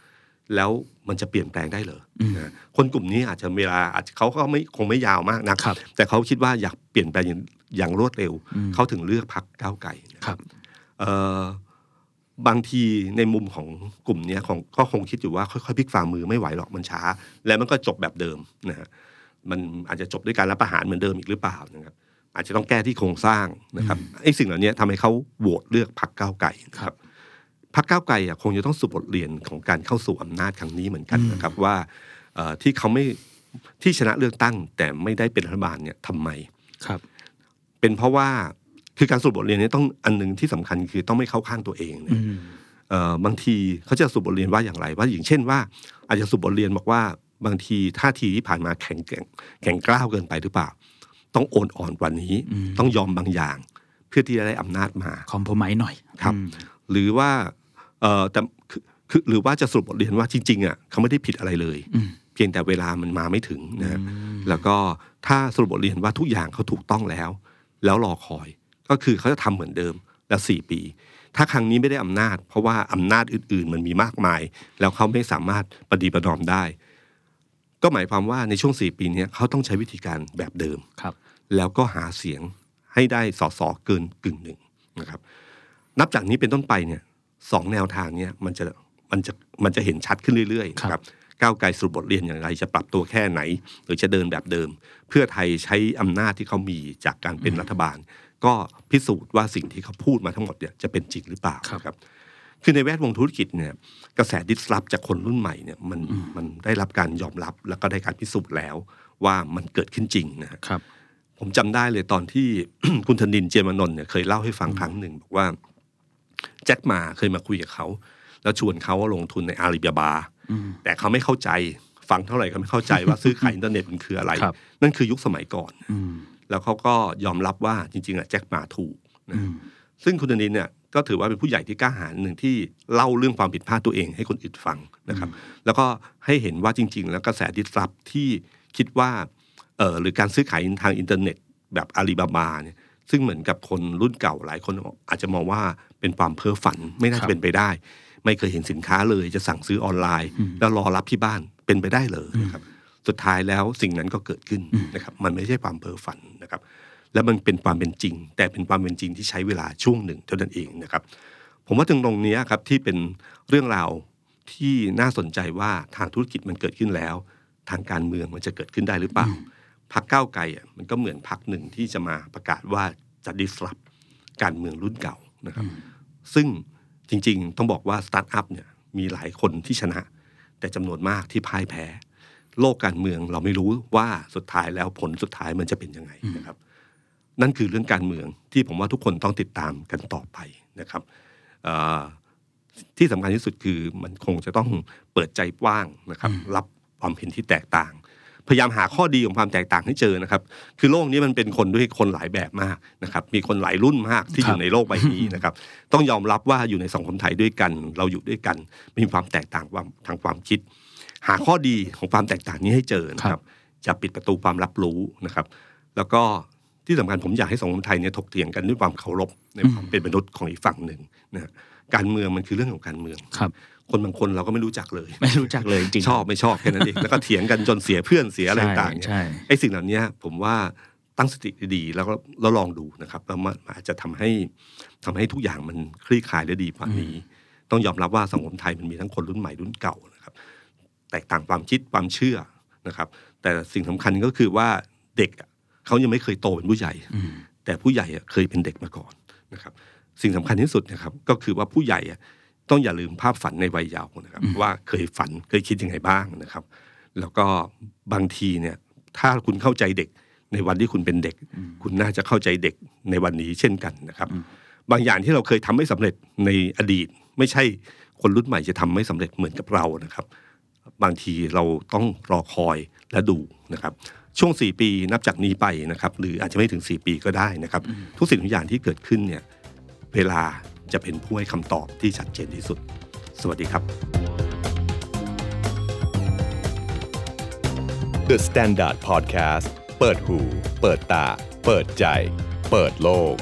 แล้วมันจะเปลี่ยนแปลงได้เหรออมนะคนกลุ่มนี้อาจจะเวลาอาจจะเขาก็ไม่คงไม่ยาวมากนะครับแต่เขาคิดว่าอยากเปลี่ยนแปลงอย่างอย่างรวดเร็วอืมเขาถึงเลือกพรรคก้าวไกลนะครับเอ่อ บางทีในมุมของกลุ่มเนี้ยของก็คงคิดอยู่ว่าค่อยๆพลิกฝ่ามือไม่ไหวหรอกมันช้า แล้วมันก็จบแบบเดิมนะฮะมันอาจจะจบด้วยการรับประหารเหมือนเดิมอีกหรือเปล่านะครับ อาจจะต้องแก้ที่โครงสร้างนะครับไอ้สิ่งเหล่านี้ทำให้เขาโหวตเลือกพรรคก้าวไกลนะคครัรับบพรรคก้าวไกลอะคงจะต้องสูบบทเรียนของการเข้าสู่อำนาจครั้งนี้เหมือนกันนะครับว่าเอ่อที่เขาไม่ที่ชนะเลือกตั้งแต่ไม่ได้เป็นรัฐบาลเนี่ยทำไมครับ เป็นเพราะว่า คือการสรุปบทเรียนเนี้ต้องอันหนึ่งที่สำคัญคือต้องไม่เข้าข้างตัวเองเนี่ยอืมเอ่อบางทีเขาจะสรุปบทเรียนว่าอย่างไร ว่าอย่างเช่นว่า อาจจะสรุปบทเรียนบอกว่าบางทีท่าทีที่ผ่านมาแข็งแกร่งแข็งกร้าวเกินไปหรือเปล่า ต้องโอนอ่อนกว่านี้อืมต้องยอมบางอย่าง เพื่อที่จะได้อำนาจมาคอมโพไมหน่อยครับอืมหรือว่าเอ่อแต่คือคือหรือว่าจะสรุปบทเรียนว่าจริงๆอะเขาไม่ได้ผิดอะไรเลยอืมเพียงแต่เวลามันมาไม่ถึงนะฮะอืมแล้วก็ถ้าสรุปบทเรียนว่าทุกอย่างเขาถูกต้องแล้ว แล้วรอคอย ก็คือเขาจะทำเหมือนเดิมแล้วสี่ปี ถ้าครั้งนี้ไม่ได้อำนาจ เพราะว่าอำนาจอื่น ๆ มันมีมากมาย แล้วเขาไม่สามารถปฏิบัตินอมได้ ก็หมายความว่าในช่วงสี่ปีเนี้ยเขาต้องใช้วิธีการแบบเดิมครับ แล้วก็หาเสียงให้ได้สสเกินกึ่งหนึ่งนะครับ นับจากนี้เป็นต้นไปเนี่ยสองแนวทางเนี่ยมันจะมันจะมันจะเห็นชัดขึ้นเรื่อยๆครับนะครับก้าวไกลสรุปบทเรียนอย่างไร จะปรับตัวแค่ไหน หรือจะเดินแบบเดิม เพื่อไทยใช้อำนาจที่เขามีจากการเป็นรัฐบาล ก็พิสูจน์ว่าสิ่งที่เขาพูดมาทั้งหมดเนี่ยจะเป็นจริงหรือเปล่าครับนะครับคือในแวดวงธุรกิจเนี่ยกระแสดิสรับจากคนรุ่นใหม่เนี่ยมันมันได้รับการยอมรับแล้วก็ได้การพิสูจน์แล้วว่ามันเกิดขึ้นจริงนะฮะครับ ผมจำได้เลยตอนที่คุณธนินเจียมานนท์เนี่ยเคยเล่าให้ฟังครั้งหนึ่งบอกว่าแจ็คหมาเคยมาคุยกับเขา แล้วชวนเขาว่าลงทุนในอาลีบาบาอืมแต่เขาไม่เข้าใจฟังเท่าไหร่ก็ไม่เข้าใจว่าซื้อขายอินเทอร์เน็ตมันคืออะไรครับนั่นคือยุคสมัยก่อนอืม แล้วเขาก็ยอมรับว่าจริงๆอะแจ็คหมาถูกนะซึ่งคุณธนินเนี่ยก็ถือว่าเป็นผู้ใหญ่ที่กล้าหาญหนึ่งที่เล่าเรื่องความผิดพลาดตัวเองให้คนอื่นฟังนะครับ แล้วก็ให้เห็นว่าจริง ๆ แล้วกระแสดิสรับที่คิดว่าเออหรือการซื้อขายทางอินเทอร์เน็ตแบบอาลีบาบาเนี่ยซึ่งเหมือนกับคนรุ่นเก่าหลายคนอาจจะมองว่าเป็นความเพ้อฝันไม่น่าครัจะบเป็นไปได้ ไม่เคยเห็นสินค้าเลยจะสั่งซื้อออนไลน์ แล้วรอรับที่บ้านเป็นไปได้เลยนะครับ สุดท้ายแล้วสิ่งนั้นก็เกิดขึ้นนะครับมันไม่ใช่ความเพ้อฝันนะครับแล้วมันเป็นความเป็นจริง แต่เป็นความเป็นจริงที่ใช้เวลาช่วงหนึ่งเท่านั้นเองนะครับผมว่าตรงตรงเนี้ยครับที่เป็นเรื่องราวที่น่าสนใจว่าทางธุรกิจมันเกิดขึ้นแล้ว ทางการเมืองมันจะเกิดขึ้นได้หรือเปล่าพรรคก้าวไกลอะมันก็เหมือนพรรคหนึ่งที่จะมาประกาศว่าจะ disrupt การเมืองรุ่นเก่านะครับ ซึ่งจริงๆ ต้องบอกว่าสตาร์ทอัพเนี่ยมีหลายคนที่ชนะ แต่จำนวนมากที่พ่ายแพ้ โลกการเมืองเราไม่รู้ว่าสุดท้ายแล้วผลสุดท้ายมันจะเป็นยังไงนะครับ นั่นคือเรื่องการเมืองที่ผมว่าทุกคนต้องติดตามกันต่อไปนะครับเอ่อที่สำคัญที่สุดคือมันคงจะต้องเปิดใจกว้างนะครับ รับความเห็นที่แตกต่าง พยายามหาข้อดีของความแตกต่างให้เจอนะครับ คือโลกนี้มันเป็นคนด้วยคนหลายแบบมากนะครับ มีคนหลายรุ่นมากที่อยู่ในโลกใบนี้นะครับ ต้องยอมรับว่าอยู่ในสังคมไทยด้วยกัน เราอยู่ด้วยกัน มีความแตกต่างความทางความคิด หาข้อดีของความแตกต่างนี้ให้เจอนะครับจะปิดประตูความรับรู้นะครับ แล้วก็ที่สำคัญผมอยากให้สังคมไทยเนี่ยถกเถียงกันด้วยความเคารพในความเป็นมนุษย์ของอีกฝั่งหนึ่งนะฮะการเมืองมันคือเรื่องของการเมืองครับคนบางคนเราก็ไม่รู้จักเลย ไม่รู้จักเลยจริงชอบไม่ชอบแค่นั้นเองแล้วก็เถียงกันจนเสียเพื่อนเสียอะไรต่างๆเนี่ยใช่ไอ้สิ่งเหล่านี้ผมว่าตั้งสติดีๆแล้วก็แล้วลองดูนะครับแล้วมันอาจจะทำให้ทำให้ทุกอย่างมันคลี่คลายได้ดีกว่านี้ ต้องยอมรับว่าสังคมไทยมันมีทั้งคนรุ่นใหม่รุ่นเก่านะครับ แตกต่างความคิดความเชื่อนะครับ แต่สิ่งสำคัญก็คือว่าเด็กอะเขายังไม่เคยโตเป็นผู้ใหญ่ แต่ผู้ใหญ่อะเคยเป็นเด็กมาก่อนนะครับ สิ่งสำคัญที่สุดนะครับก็คือว่าผู้ใหญ่อะต้องอย่าลืมภาพฝันในวัยเยาว์นะครับ ว่าเคยฝันเคยคิดยังไงบ้างนะครับ แล้วก็บางทีเนี่ยถ้าคุณเข้าใจเด็กในวันที่คุณเป็นเด็ก คุณน่าจะเข้าใจเด็กในวันนี้เช่นกันนะครับ บางอย่างที่เราเคยทำไม่สำเร็จในอดีต ไม่ใช่คนรุ่นใหม่จะทำไม่สำเร็จเหมือนกับเรานะครับ บางทีเราต้องรอคอยและดูนะครับช่วง 4 ปีนับจากนี้ไปนะครับหรืออาจจะไม่ถึง 4 ปีก็ได้นะครับ ทุกสิ่งทุกอย่างที่เกิดขึ้นเนี่ยเวลาจะเป็นผู้ให้คำตอบที่ชัดเจนที่สุด สวัสดีครับ The Standard Podcast เปิดหู เปิดตา เปิดใจ เปิดโลก